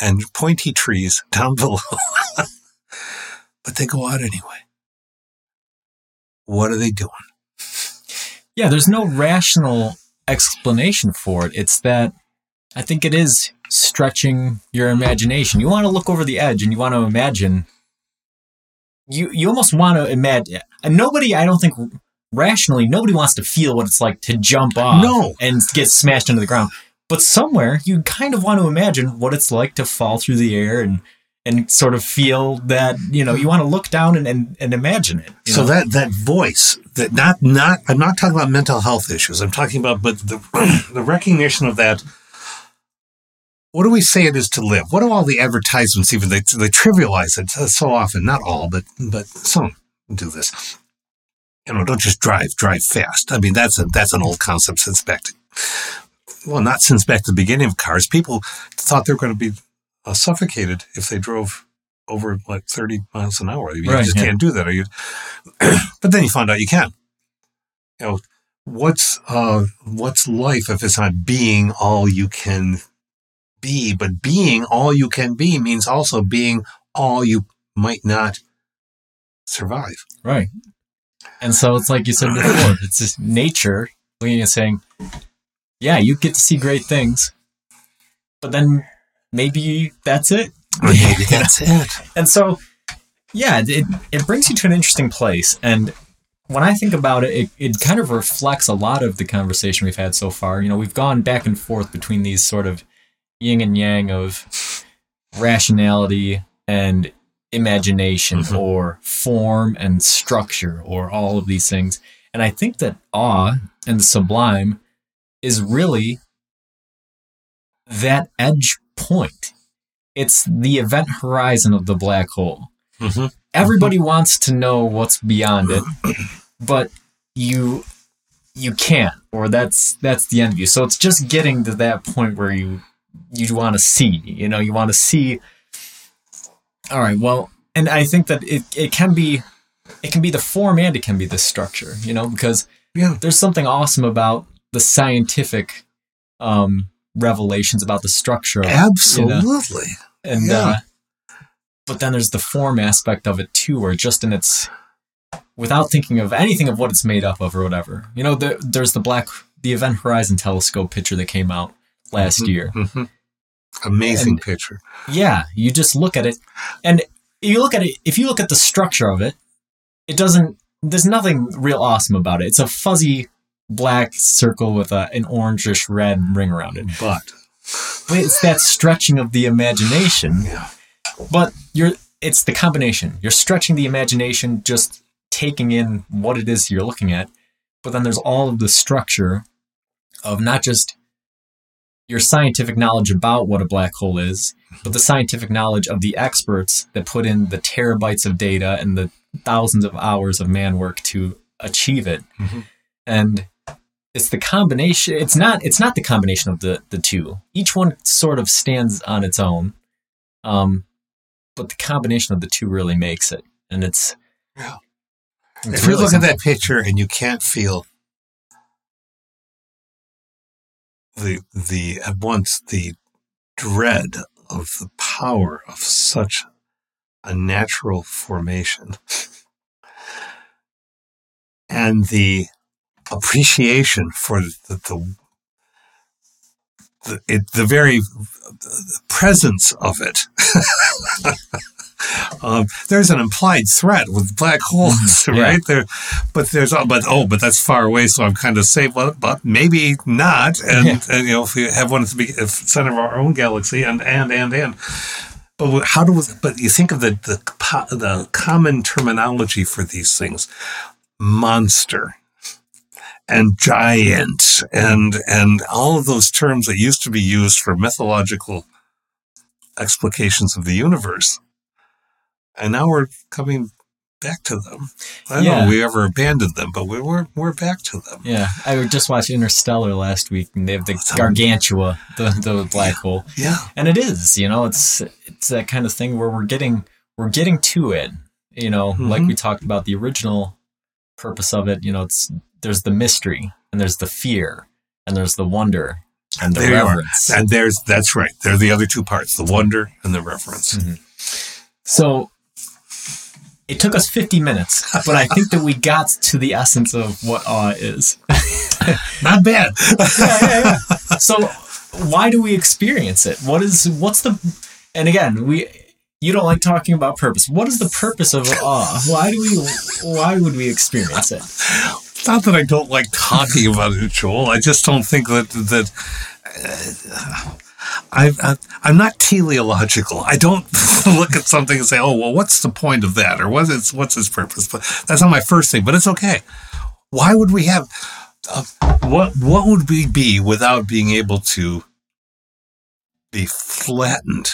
and pointy trees down below, but they go out anyway. What are they doing? Yeah, there's no rational explanation for it. It's that I think it is stretching your imagination. You want to look over the edge and you want to imagine. You you almost want to imagine. Nobody, I don't think rationally, nobody wants to feel what it's like to jump off No. and get smashed into the ground. But somewhere you kind of want to imagine what it's like to fall through the air and and sort of feel that you know you want to look down and and, and imagine it. you So know? that that voice that not not I'm not talking about mental health issues. I'm talking about but the the recognition of that. What do we say it is to live? What do all the advertisements even they they trivialize it uh, so often? Not all, but but some do this. You know, don't just drive, drive fast. I mean, that's a that's an old concept since back to well, not since back to the beginning of cars. People thought they were going to be uh, suffocated if they drove over like 30 miles an hour. You Right, just yeah. can't do that. Or you, but then you find out you can. You know, what's uh, what's life if it's not being all you can be? But being all you can be means also being all you might not survive. Right. And so it's like you said before, it's just nature looking and saying, yeah, you get to see great things, but then maybe that's it. Maybe that's it. And so, yeah, it, it brings you to an interesting place. And when I think about it, it, it kind of reflects a lot of the conversation we've had so far. You know, we've gone back and forth between these sort of yin and yang of rationality and imagination Mhm. or form and structure or all of these things. And I think that awe and the sublime is really that edge point. It's the event horizon of the black hole. hmm Everybody wants to know what's beyond it, but you you can't, or that's that's the end of you. So it's just getting to that point where you you want to see. You know, you want to see. All right. Well, and I think that it it can be it can be the form and it can be the structure. You know, because Yeah. there's something awesome about the scientific um, revelations about the structure. of it, you know? Absolutely. and Yeah. uh, but then there's the form aspect of it too where just in its without thinking of anything of what it's made up of or whatever you know there, there's the black the event horizon telescope picture that came out last year hmm Amazing And- picture. yeah you just look at it and you look at it if you look at the structure of it it doesn't there's nothing real awesome about it it's a fuzzy black circle with a, an orangish red ring around it. But but it's that stretching of the imagination. Yeah, but you're it's the combination. You're stretching the imagination just taking in what it is you're looking at. But then there's all of the structure of not just your scientific knowledge about what a black hole is but the scientific knowledge of the experts that put in the terabytes of data and the thousands of hours of man work to achieve it. Mhm. and it's the combination it's not it's not the combination of the the two each one sort of stands on its own um but the combination of the two really makes it and it's Yeah. it's if you really look at that picture and you can't feel the the at once the dread of the power of such a natural formation and the appreciation for the the, the, it, the very presence of it um, there's an implied threat with black holes, Yeah. right? There, but there's but oh, but that's far away, so I'm kind of safe. Well, but maybe not. And, Yeah. and you know, if we have one at the center of our own galaxy, and and and and. But how do we, but you think of the the the common terminology for these things, monster, and giant, and and all of those terms that used to be used for mythological explications of the universe. And now we're coming back to them. I don't know Yeah. if we ever abandoned them, but we we're, we're back to them. yeah i just watched interstellar last week and they have the gargantua the, the black hole Yeah. and it is you know it's it's that kind of thing where we're getting we're getting to it you know like Mhm. we talked about the original purpose of it you know it's there's the mystery and there's the fear and there's the wonder And the There reverence. And there's that's right. There are the other two parts: the wonder and the reverence. Mm-hmm. So it took us 50 minutes, but I think that we got to the essence of what awe is. Not bad. So why do we experience it? What is what's the and again, we you don't like talking about purpose. What is the purpose of awe? Why do we why would we experience it? It's not that I don't like talking about it, Joel. I just don't think that that uh, I, I I'm not teleological. I don't look at something and say, "Oh, well, what's the point of that?" or "What's its what's its purpose?" But that's not my first thing. But it's okay. Why would we have uh, what? What would we be without being able to be flattened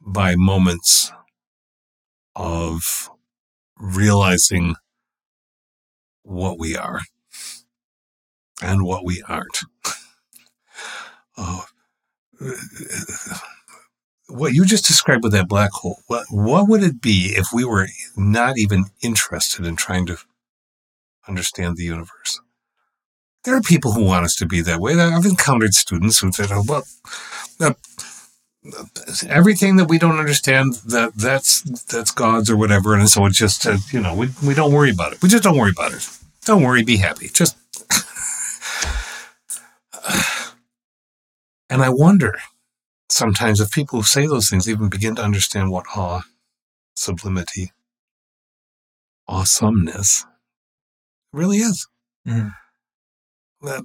by moments of realizing what we are and what we aren't. Oh, what you just described with that black hole, what, what would it be if we were not even interested in trying to understand the universe? There are people who want us to be that way. I've encountered students who said, oh, well, uh, everything that we don't understand that that's that's God's or whatever, and so it's just uh, you know we we don't worry about it. We just don't worry about it. Don't worry, be happy. Just and I wonder sometimes if people who say those things even begin to understand what awe, sublimity, awesomeness really is. Mhm. Uh,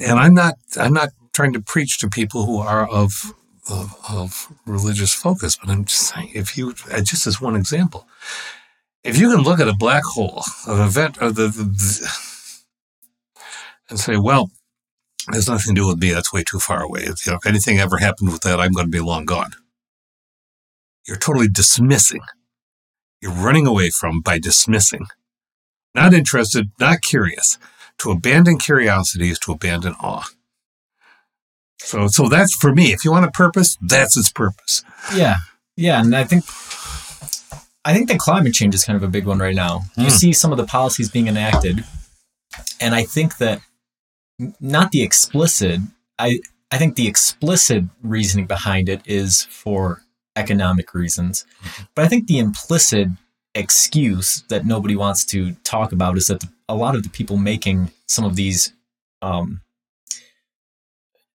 and I'm not I'm not trying to preach to people who are of of, of religious focus, but I'm just saying if you uh, just as one example, if you can look at a black hole, an event, or the, the, the and say, well, has nothing to do with me. That's way too far away. If, you know, if anything ever happened with that, I'm going to be long gone. You're totally dismissing. You're running away from by dismissing. Not interested, not curious. To abandon curiosity is to abandon awe. So, so that's for me. If you want a purpose, that's its purpose. Yeah. Yeah, and I think I think that climate change is kind of a big one right now. You Hmm. see some of the policies being enacted, and I think that not the explicit. I I think the explicit reasoning behind it is for economic reasons, but I think the implicit excuse that nobody wants to talk about is that the, a lot of the people making some of these um,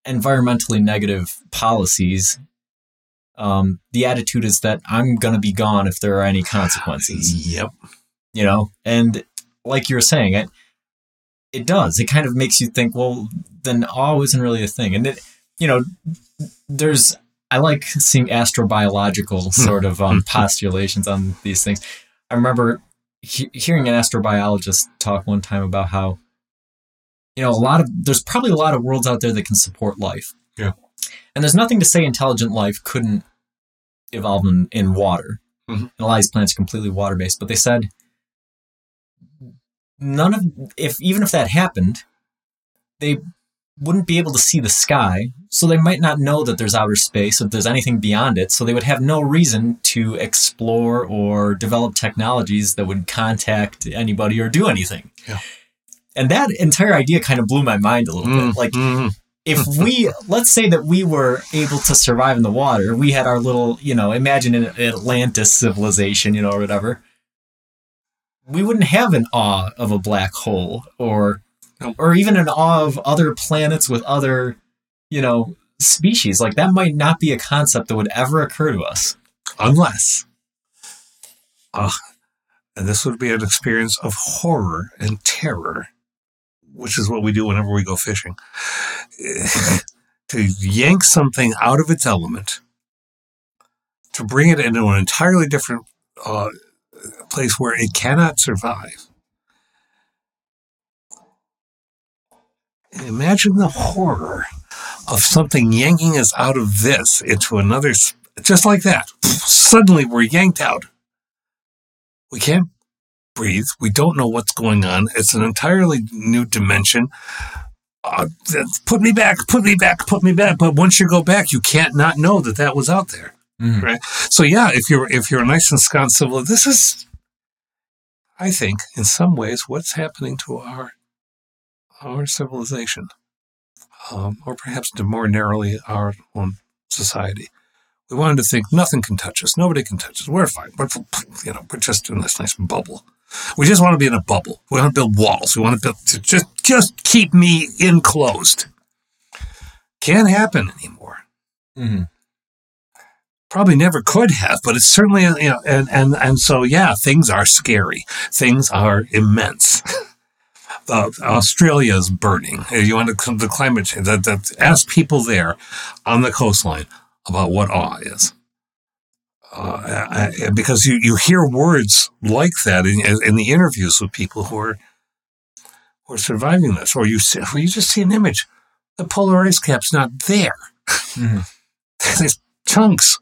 environmentally negative policies um, the attitude is that I'm going to be gone if there are any consequences, Yep. you know? And like you were saying, it, it does. It kind of makes you think, well, then awe isn't really a thing. And it, you know, there's, I like seeing astrobiological sort of um, postulations on these things. I remember he- hearing an astrobiologist talk one time about how, you know, a lot of, there's probably a lot of worlds out there that can support life. Yeah. And there's nothing to say intelligent life couldn't evolve in, in water. Mhm. And a lot of these plants are completely water based. But they said none of if even if that happened, they wouldn't be able to see the sky, so they might not know that there's outer space, if there's anything beyond it, so they would have no reason to explore or develop technologies that would contact anybody or do anything. Yeah. And that entire idea kind of blew my mind a little bit. Like Mhm. if we let's say that we were able to survive in the water we had our little you know imagine an atlantis civilization you know or whatever we wouldn't have an awe of a black hole or or even an awe of other planets with other you know species like that might not be a concept that would ever occur to us unless, ah, and this would be an experience of horror and terror, which is what we do whenever we go fishing. to yank something out of its element, to bring it into an entirely different uh, place where it cannot survive. Imagine the horror of something yanking us out of this into another, just like that. Suddenly we're yanked out. We can't breathe. We don't know what's going on. It's an entirely new dimension. Uh, put me back, put me back, put me back. But once you go back, you can't not know that that was out there. Right. So yeah, if you're if you're nice and ensconced civil, this is, I think, in some ways, what's happening to our our civilization. um, or perhaps to more narrowly our own society. We wanted to think nothing can touch us, nobody can touch us. We're fine. We're, you know, we're just in this nice bubble. We just want to be in a bubble. We want to build walls. We want to build to just just keep me enclosed. Can't happen anymore. Mm-hmm. Probably never could have, but it's certainly you know, and and and so yeah, things are scary. Things are immense. uh, Australia is burning. You want to come to climate change? That, that ask people there on the coastline about what awe is. Uh, I, because you, you hear words like that in, in the interviews with people who are who are surviving this, or you see, or you just see an image. The polar ice cap's not there. Mm-hmm. There's chunks.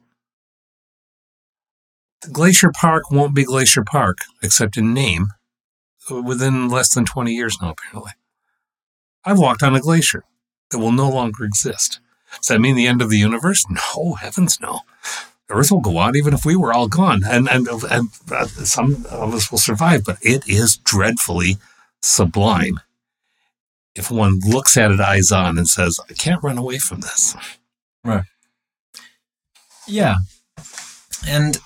The Glacier Park won't be Glacier Park, except in name, within less than 20 years now, apparently. I've walked on a glacier that will no longer exist. Does that mean the end of the universe? No, heavens no. The Earth will go on even if we were all gone, and and, and uh, some of us will survive. But it is dreadfully sublime if one looks at it eyes on and says, "I can't run away from this." Right. Yeah, and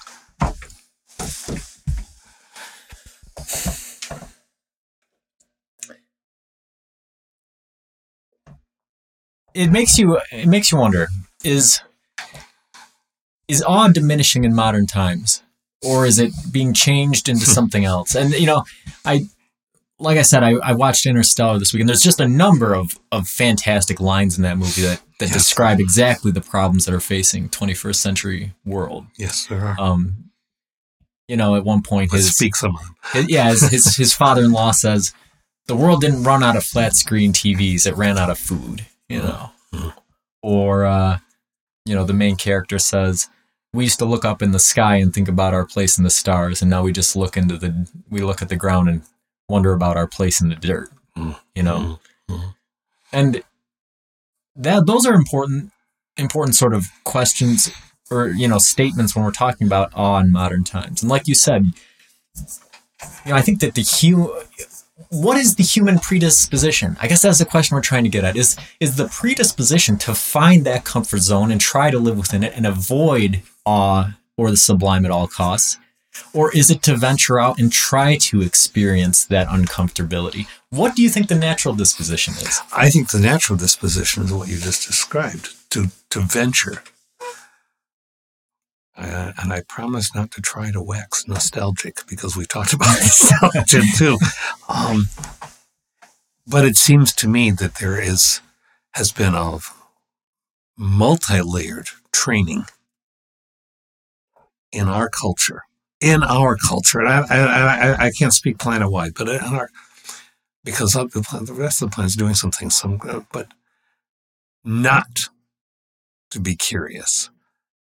it makes you it makes you wonder is is awe diminishing in modern times or is it being changed into something else and you know i like i said i, I watched interstellar this week and there's just a number of, of fantastic lines in that movie that, that Yes. describe exactly the problems that are facing 21st century world Yes, there are. um you know at one point Let's his, speak some his yeah his, his, his father-in-law says the world didn't run out of flat screen tvs it ran out of food you know Mhm. or uh you know the main character says we used to look up in the sky and think about our place in the stars and now we just look into the we look at the ground and wonder about our place in the dirt Mm. you know? Mhm. and that those are important important sort of questions or you know statements when we're talking about awe in modern times. And like you said you know i think that the hu what is the human predisposition? I guess that's the question we're trying to get at. Is is the predisposition to find that comfort zone and try to live within it and avoid awe or the sublime at all costs or is it to venture out and try to experience that uncomfortability what do you think the natural disposition is I think the natural disposition is what you just described to to venture. Uh, and I promise not to try to wax nostalgic because we talked about nostalgia too. Um, but it seems to me that there is has been a multi-layered training in our culture. In our culture, and I, I, I, I can't speak planet-wide, but in our because the rest of the planet is doing something, some, uh, but not to be curious,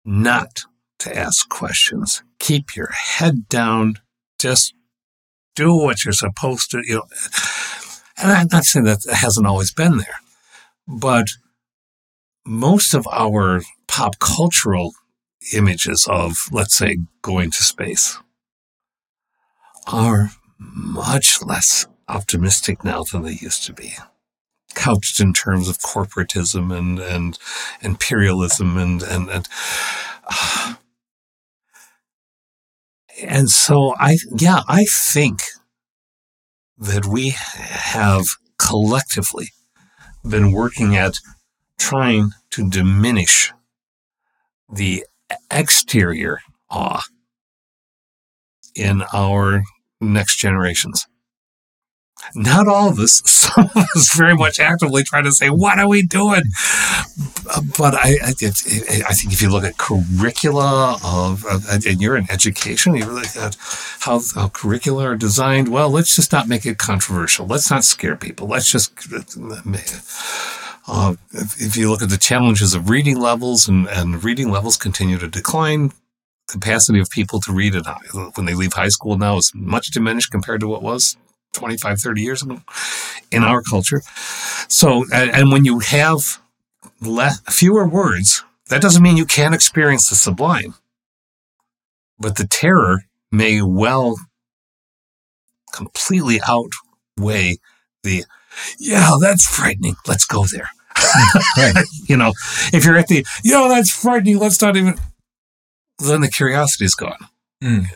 not to ask questions. Keep your head down. Just do what you're supposed to. You know, and I'm not saying that hasn't always been there, but most of our pop cultural images of, let's say, going to space are much less optimistic now than they used to be. Couched in terms of corporatism and, and imperialism and, and, and, ah. and so I, yeah, I think that we have collectively been working at trying to diminish the exterior awe in our next generations. Not all of us, some of us very much actively try to say, what are we doing? Uh, but I, I, I think if you look at curricula of, of and you're in education, you look at how, how curricula are designed. Well, let's just not make it controversial. Let's not scare people. Let's just, uh, uh, if, if you look at the challenges of reading levels and, and reading levels continue to decline, capacity of people to read it when they leave high school now is much diminished compared to what was 25, 30 years ago in our culture. So, and, and when you have fewer words, that doesn't mean you can't experience the sublime. But the terror may well completely outweigh the, yeah, that's frightening. Let's go there. Right. you know, if you're at the, you know, that's frightening. Let's not even, then the curiosity is gone. Mm.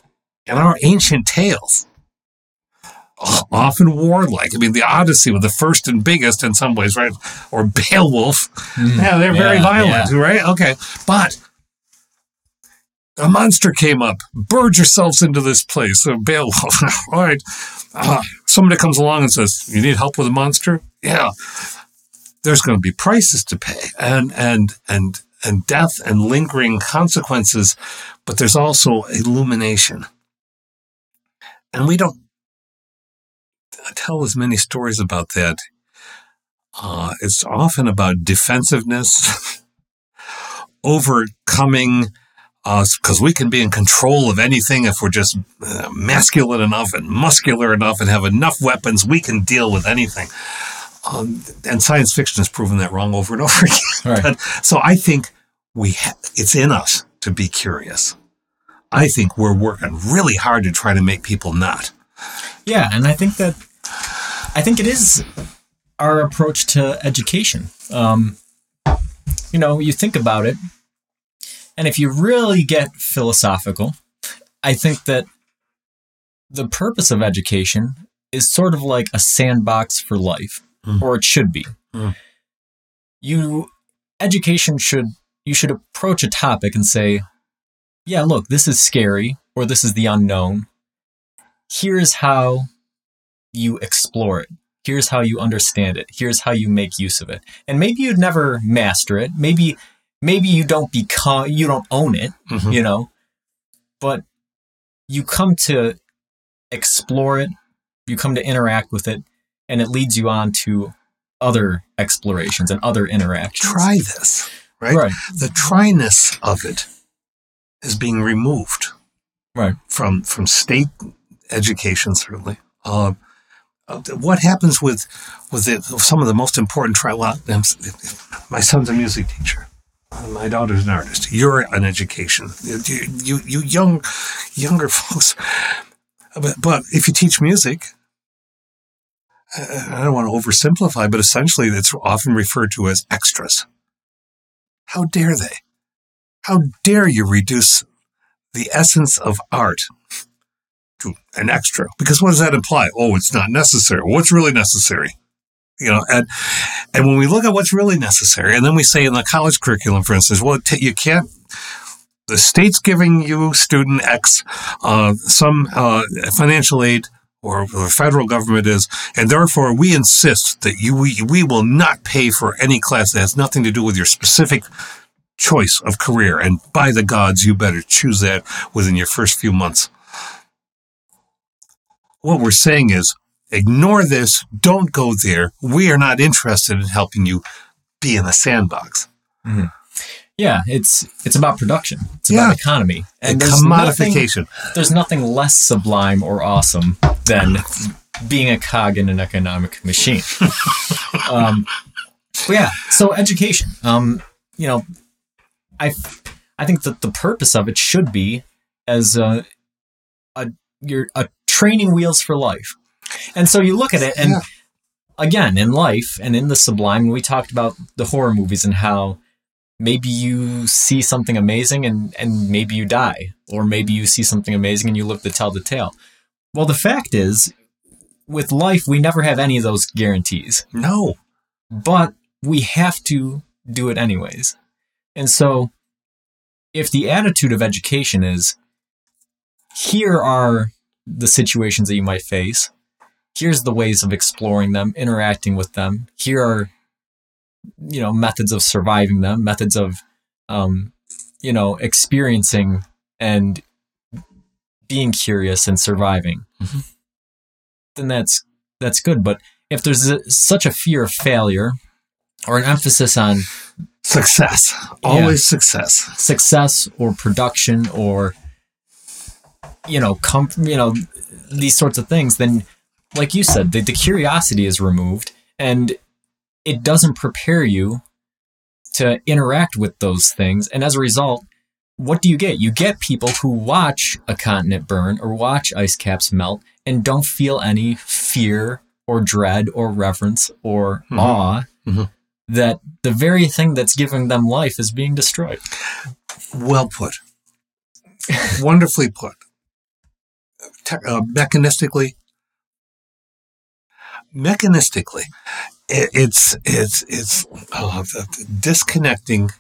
And our ancient tales, often warlike. I mean, the Odyssey was the first and biggest in some ways, right? Or Beowulf. Mm. Yeah, they're very Yeah, violent, right? Okay. But a monster came up. Bird yourselves into this place. So Beowulf. All right. Uh, somebody comes along and says, You need help with a monster? Yeah. There's going to be prices to pay and, and, and, and death and lingering consequences, but there's also illumination. And we don't tell as many stories about that. Uh, it's often about defensiveness, overcoming, us, because we can be in control of anything if we're just uh, masculine enough and muscular enough and have enough weapons. We can deal with anything. Um, and science fiction has proven that wrong over and over again. Right. But, so I think we ha- it's in us to be curious. I think we're working really hard to try to make people not. Yeah, and I think that I think it is our approach to education. Um, you know, you think about it, and if you really get philosophical, I think that the purpose of education is sort of like a sandbox for life, Mm. or it should be. Mm. You education should you should approach a topic and say, "Yeah, look, this is scary, or this is the unknown. Here's how you explore it. Here's how you understand it. Here's how you make use of it. And maybe you'd never master it. Maybe maybe you don't become you don't own it, Mhm. you know. But you come to explore it, you come to interact with it, and it leads you on to other explorations and other interactions. Try this, right? Right. The tryness of it is being removed Right. from from state education, certainly. Uh, uh, what happens with with the, some of the most important? Well, I'm my son's a music teacher. My daughter's an artist. You're an education. You, you, you young, younger folks. But, but if you teach music, I don't want to oversimplify, but essentially it's often referred to as extras. How dare they? How dare you reduce the essence of art to an extra? Because what does that imply? Oh, it's not necessary. What's really necessary? You know, and and when we look at what's really necessary, and then we say in the college curriculum, for instance, well, t- you can't. The state's giving you student X uh, some uh, financial aid, or the federal government is, and therefore we insist that you we, we will not pay for any class that has nothing to do with your specific choice of career. And by the gods, you better choose that within your first few months. What we're saying is ignore this, don't go there. We are not interested in helping you be in the sandbox. Mm-hmm. Yeah, it's it's about production. It's Yeah. about economy. And there's nothing- commodification. there's nothing less sublime or awesome than being a cog in an economic machine. um, yeah, so education. Um, you know, I I think that the purpose of it should be as a a your a training wheels for life. And so you look at it, and Yeah. again, in life and in the sublime, we talked about the horror movies and how maybe you see something amazing and, and maybe you die, or maybe you see something amazing and you live to tell the tale. Well, the fact is, with life, we never have any of those guarantees, No. but we have to do it anyways. And so, if the attitude of education is, here are the situations that you might face, here's the ways of exploring them, interacting with them, here are you know methods of surviving them methods of um you know experiencing and being curious and surviving Mhm. then that's that's good but if there's a, such a fear of failure or an emphasis on Success. Always success. success or production or you know com- you know these sorts of things then like you said the, the curiosity is removed and it doesn't prepare you to interact with those things and as a result what do you get you get people who watch a continent burn or watch ice caps melt and don't feel any fear or dread or reverence or Mhm. awe Mhm. that the very thing that's giving them life is being destroyed. Well put. Wonderfully put. Te- uh, mechanistically, mechanistically, it, it's it's it's uh, the, the disconnecting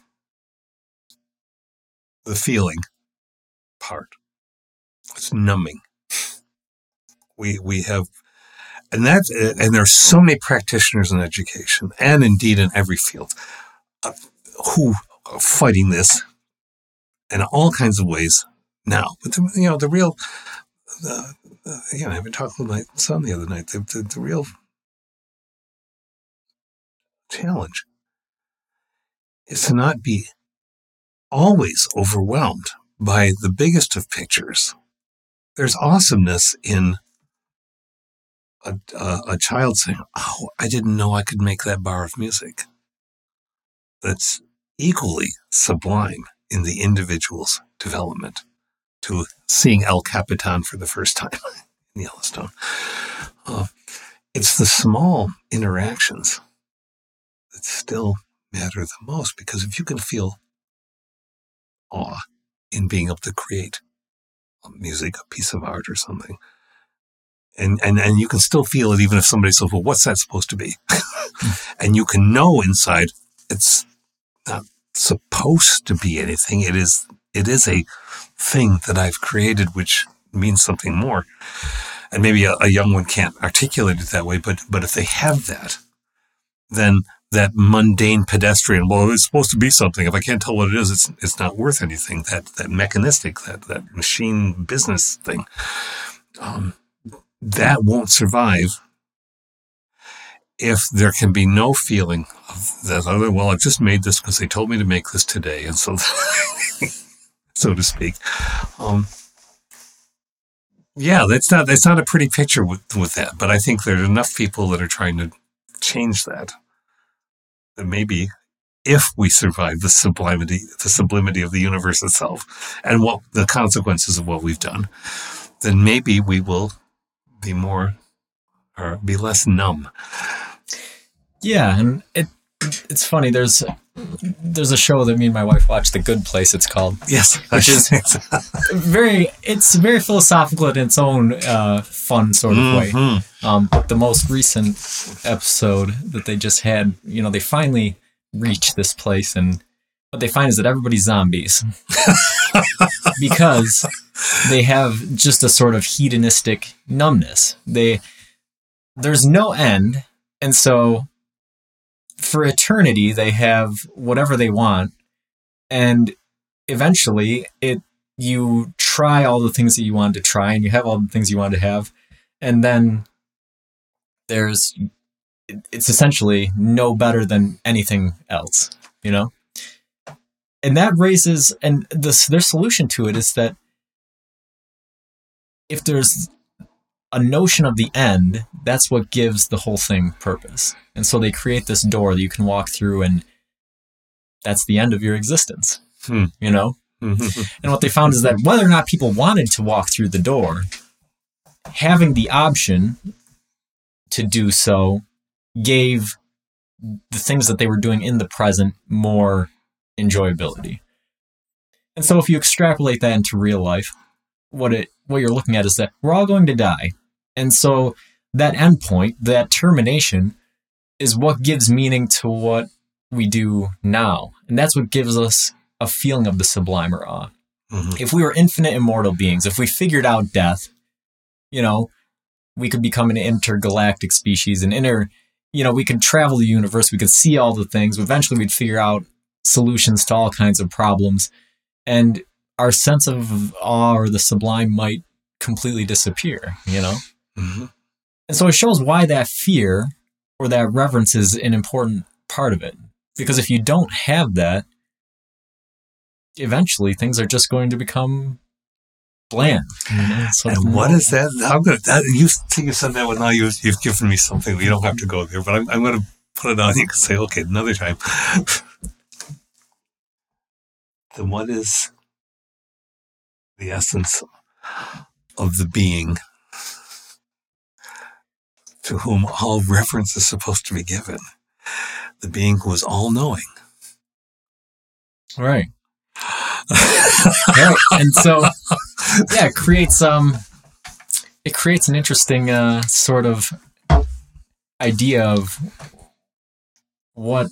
the feeling part. It's numbing. We we have, and that's and there's so many practitioners in education and indeed in every field uh, who are fighting this in all kinds of ways now. But the, you know the real, uh, you know, I've been talking with my son the other night. The, the, the real challenge is to not be always overwhelmed by the biggest of pictures. There's awesomeness in a, a, a, child saying, Oh, I didn't know I could make that bar of music. That's equally sublime in the individual's development to seeing El Capitan for the first time in Yellowstone. Uh, it's the small interactions that still matter the most because if you can feel awe in being able to create a music, a piece of art or something, and, and, and you can still feel it even if somebody says, well, what's that supposed to be? and you can know inside it's not supposed to be anything. It is, it is a thing that I've created, which means something more. And maybe a, a young one can't articulate it that way, but, but if they have that, then that mundane pedestrian. Well, it's supposed to be something. If I can't tell what it is, it's it's not worth anything. That that mechanistic, that that machine business thing, um, that won't survive if there can be no feeling of that other. Well, I've just made this because they told me to make this today, and so so to speak. Um, yeah, that's not that's not a pretty picture with with that. But I think there are enough people that are trying to change that that maybe if we survive the sublimity, the sublimity of the universe itself and what the consequences of what we've done, then maybe we will be more or be less numb. Yeah. And it, it's funny. There's, there's a show that me and my wife watch, The Good Place. It's called. Yes, which is very. It's very philosophical in its own uh, fun sort of mm-hmm. way. Um, the most recent episode that they just had, you know, they finally reach this place, and what they find is that everybody's zombies because they have just a sort of hedonistic numbness. They there's no end, and so for eternity they have whatever they want. And eventually it you try all the things that you wanted to try and you have all the things you wanted to have. And then there's it's essentially no better than anything else you know? And that raises and this their solution to it is that if there's a notion of the end, that's what gives the whole thing purpose. And so they create this door that you can walk through, and that's the end of your existence. Hmm. You know? and what they found is that whether or not people wanted to walk through the door, having the option to do so gave the things that they were doing in the present more enjoyability. And so if you extrapolate that into real life, what it what you're looking at is that we're all going to die. And so that endpoint, that termination, is what gives meaning to what we do now. And that's what gives us a feeling of the sublime or awe. Mm-hmm. If we were infinite immortal beings, if we figured out death, you know, we could become an intergalactic species, an inner, you know, we could travel the universe, we could see all the things. Eventually, we'd figure out solutions to all kinds of problems. And our sense of awe or the sublime might completely disappear, you know? Mm-hmm. And so it shows why that fear or that reverence is an important part of it. Because if you don't have that, eventually things are just going to become bland. Know? and what is that? I'm gonna. That, you think you said that one now. You've, you've given me something. You don't have to go there, but I'm, I'm going to put it on. You can say, okay, another time. then what is the essence of the being to whom all reverence is supposed to be given. the being who is all knowing. Right. right. And so, yeah, it creates um, it creates an interesting uh, sort of idea of what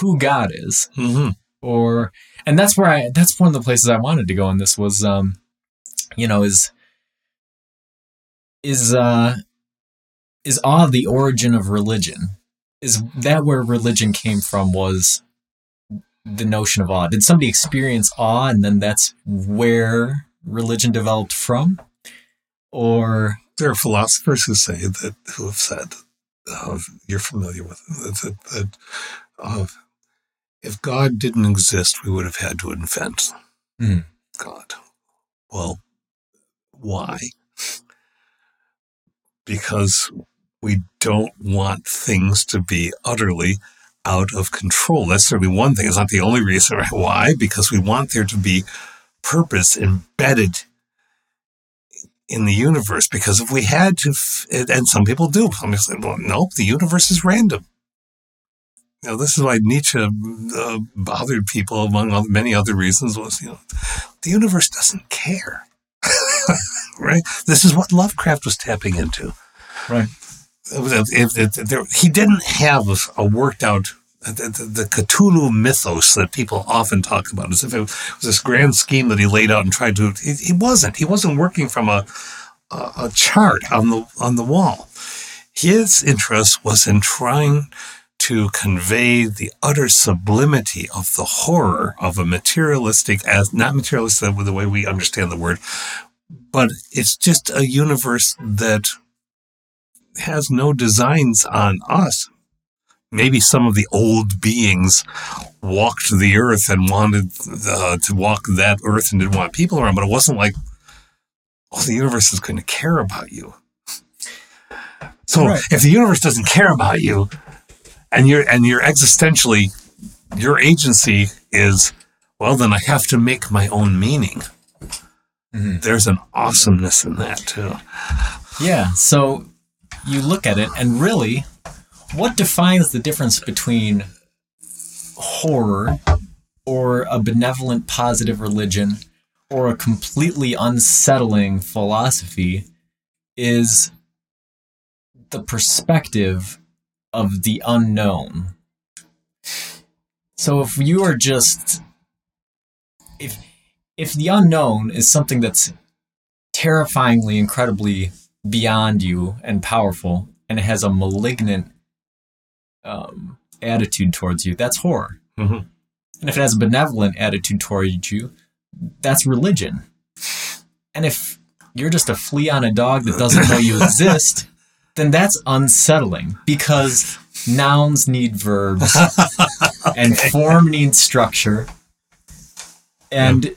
who God is, Mm-hmm. or and that's where I that's one of the places I wanted to go in this was um, you know, is is uh is awe the origin of religion? Is that where religion came from? Was the notion of awe? Did somebody experience awe and then that's where religion developed from? Or There are philosophers who say that, who have said, uh, you're familiar with it, that, that uh, if God didn't exist, we would have had to invent Hmm. God. Well, why? Because we don't want things to be utterly out of control. That's certainly one thing. It's not the only reason. Why? Because we want there to be purpose embedded in the universe. Because if we had to, and some people do, some people say, well, nope, the universe is random. Know, this is why Nietzsche uh, bothered people, among other, many other reasons, was, you know, the universe doesn't care. right? This is what Lovecraft was tapping into. right. If, if, if there, he didn't have a, worked out the, the, the Cthulhu mythos that people often talk about, as if it was this grand scheme that he laid out and tried to. He, he wasn't. He wasn't working from a, a a chart on the on the wall. His interest was in trying to convey the utter sublimity of the horror of a materialistic, as not materialistic with the way we understand the word, but it's just a universe that has no designs on us. Maybe some of the old beings walked the earth and wanted uh, to walk that earth and didn't want people around, but it wasn't like, oh, the universe is going to care about you. So Right. if the universe doesn't care about you, and you're and you're existentially, your agency is, well, then I have to make my own meaning. Mhm. There's an awesomeness in that too. Yeah. So you look at it, and really, what defines the difference between horror or a benevolent, positive religion or a completely unsettling philosophy is the perspective of the unknown. So if you are just if if the unknown is something that's terrifyingly incredibly beyond you and powerful and it has a malignant um, attitude towards you. That's horror. Mhm. and if it has a benevolent attitude towards you that's religion. And if you're just a flea on a dog that doesn't know you exist then that's unsettling because nouns need verbs and form needs structure. And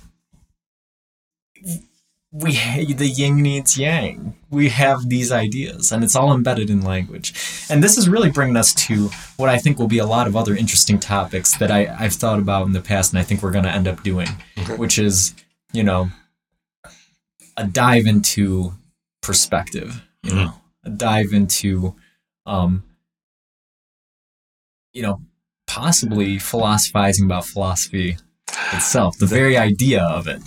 we the yin needs yang. We have these ideas, and it's all embedded in language. And this is really bringing us to what I think will be a lot of other interesting topics that I, I've thought about in the past, and I think we're going to end up doing, which is, you know, a dive into perspective. You know, a dive into, um, you know, possibly philosophizing about philosophy itself, the very idea of it,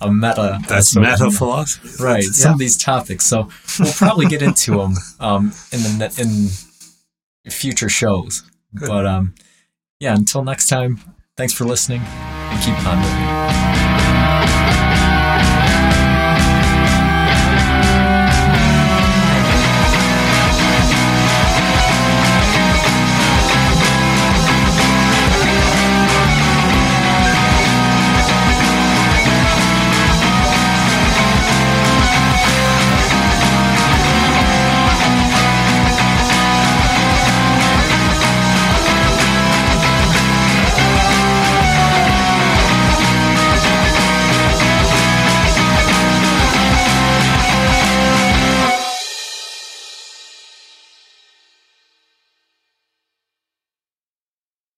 a meta. That's of- meta philosophy. right some of these topics so we'll probably get into them um, in the in future shows Good. but um yeah until next time thanks for listening and keep pondering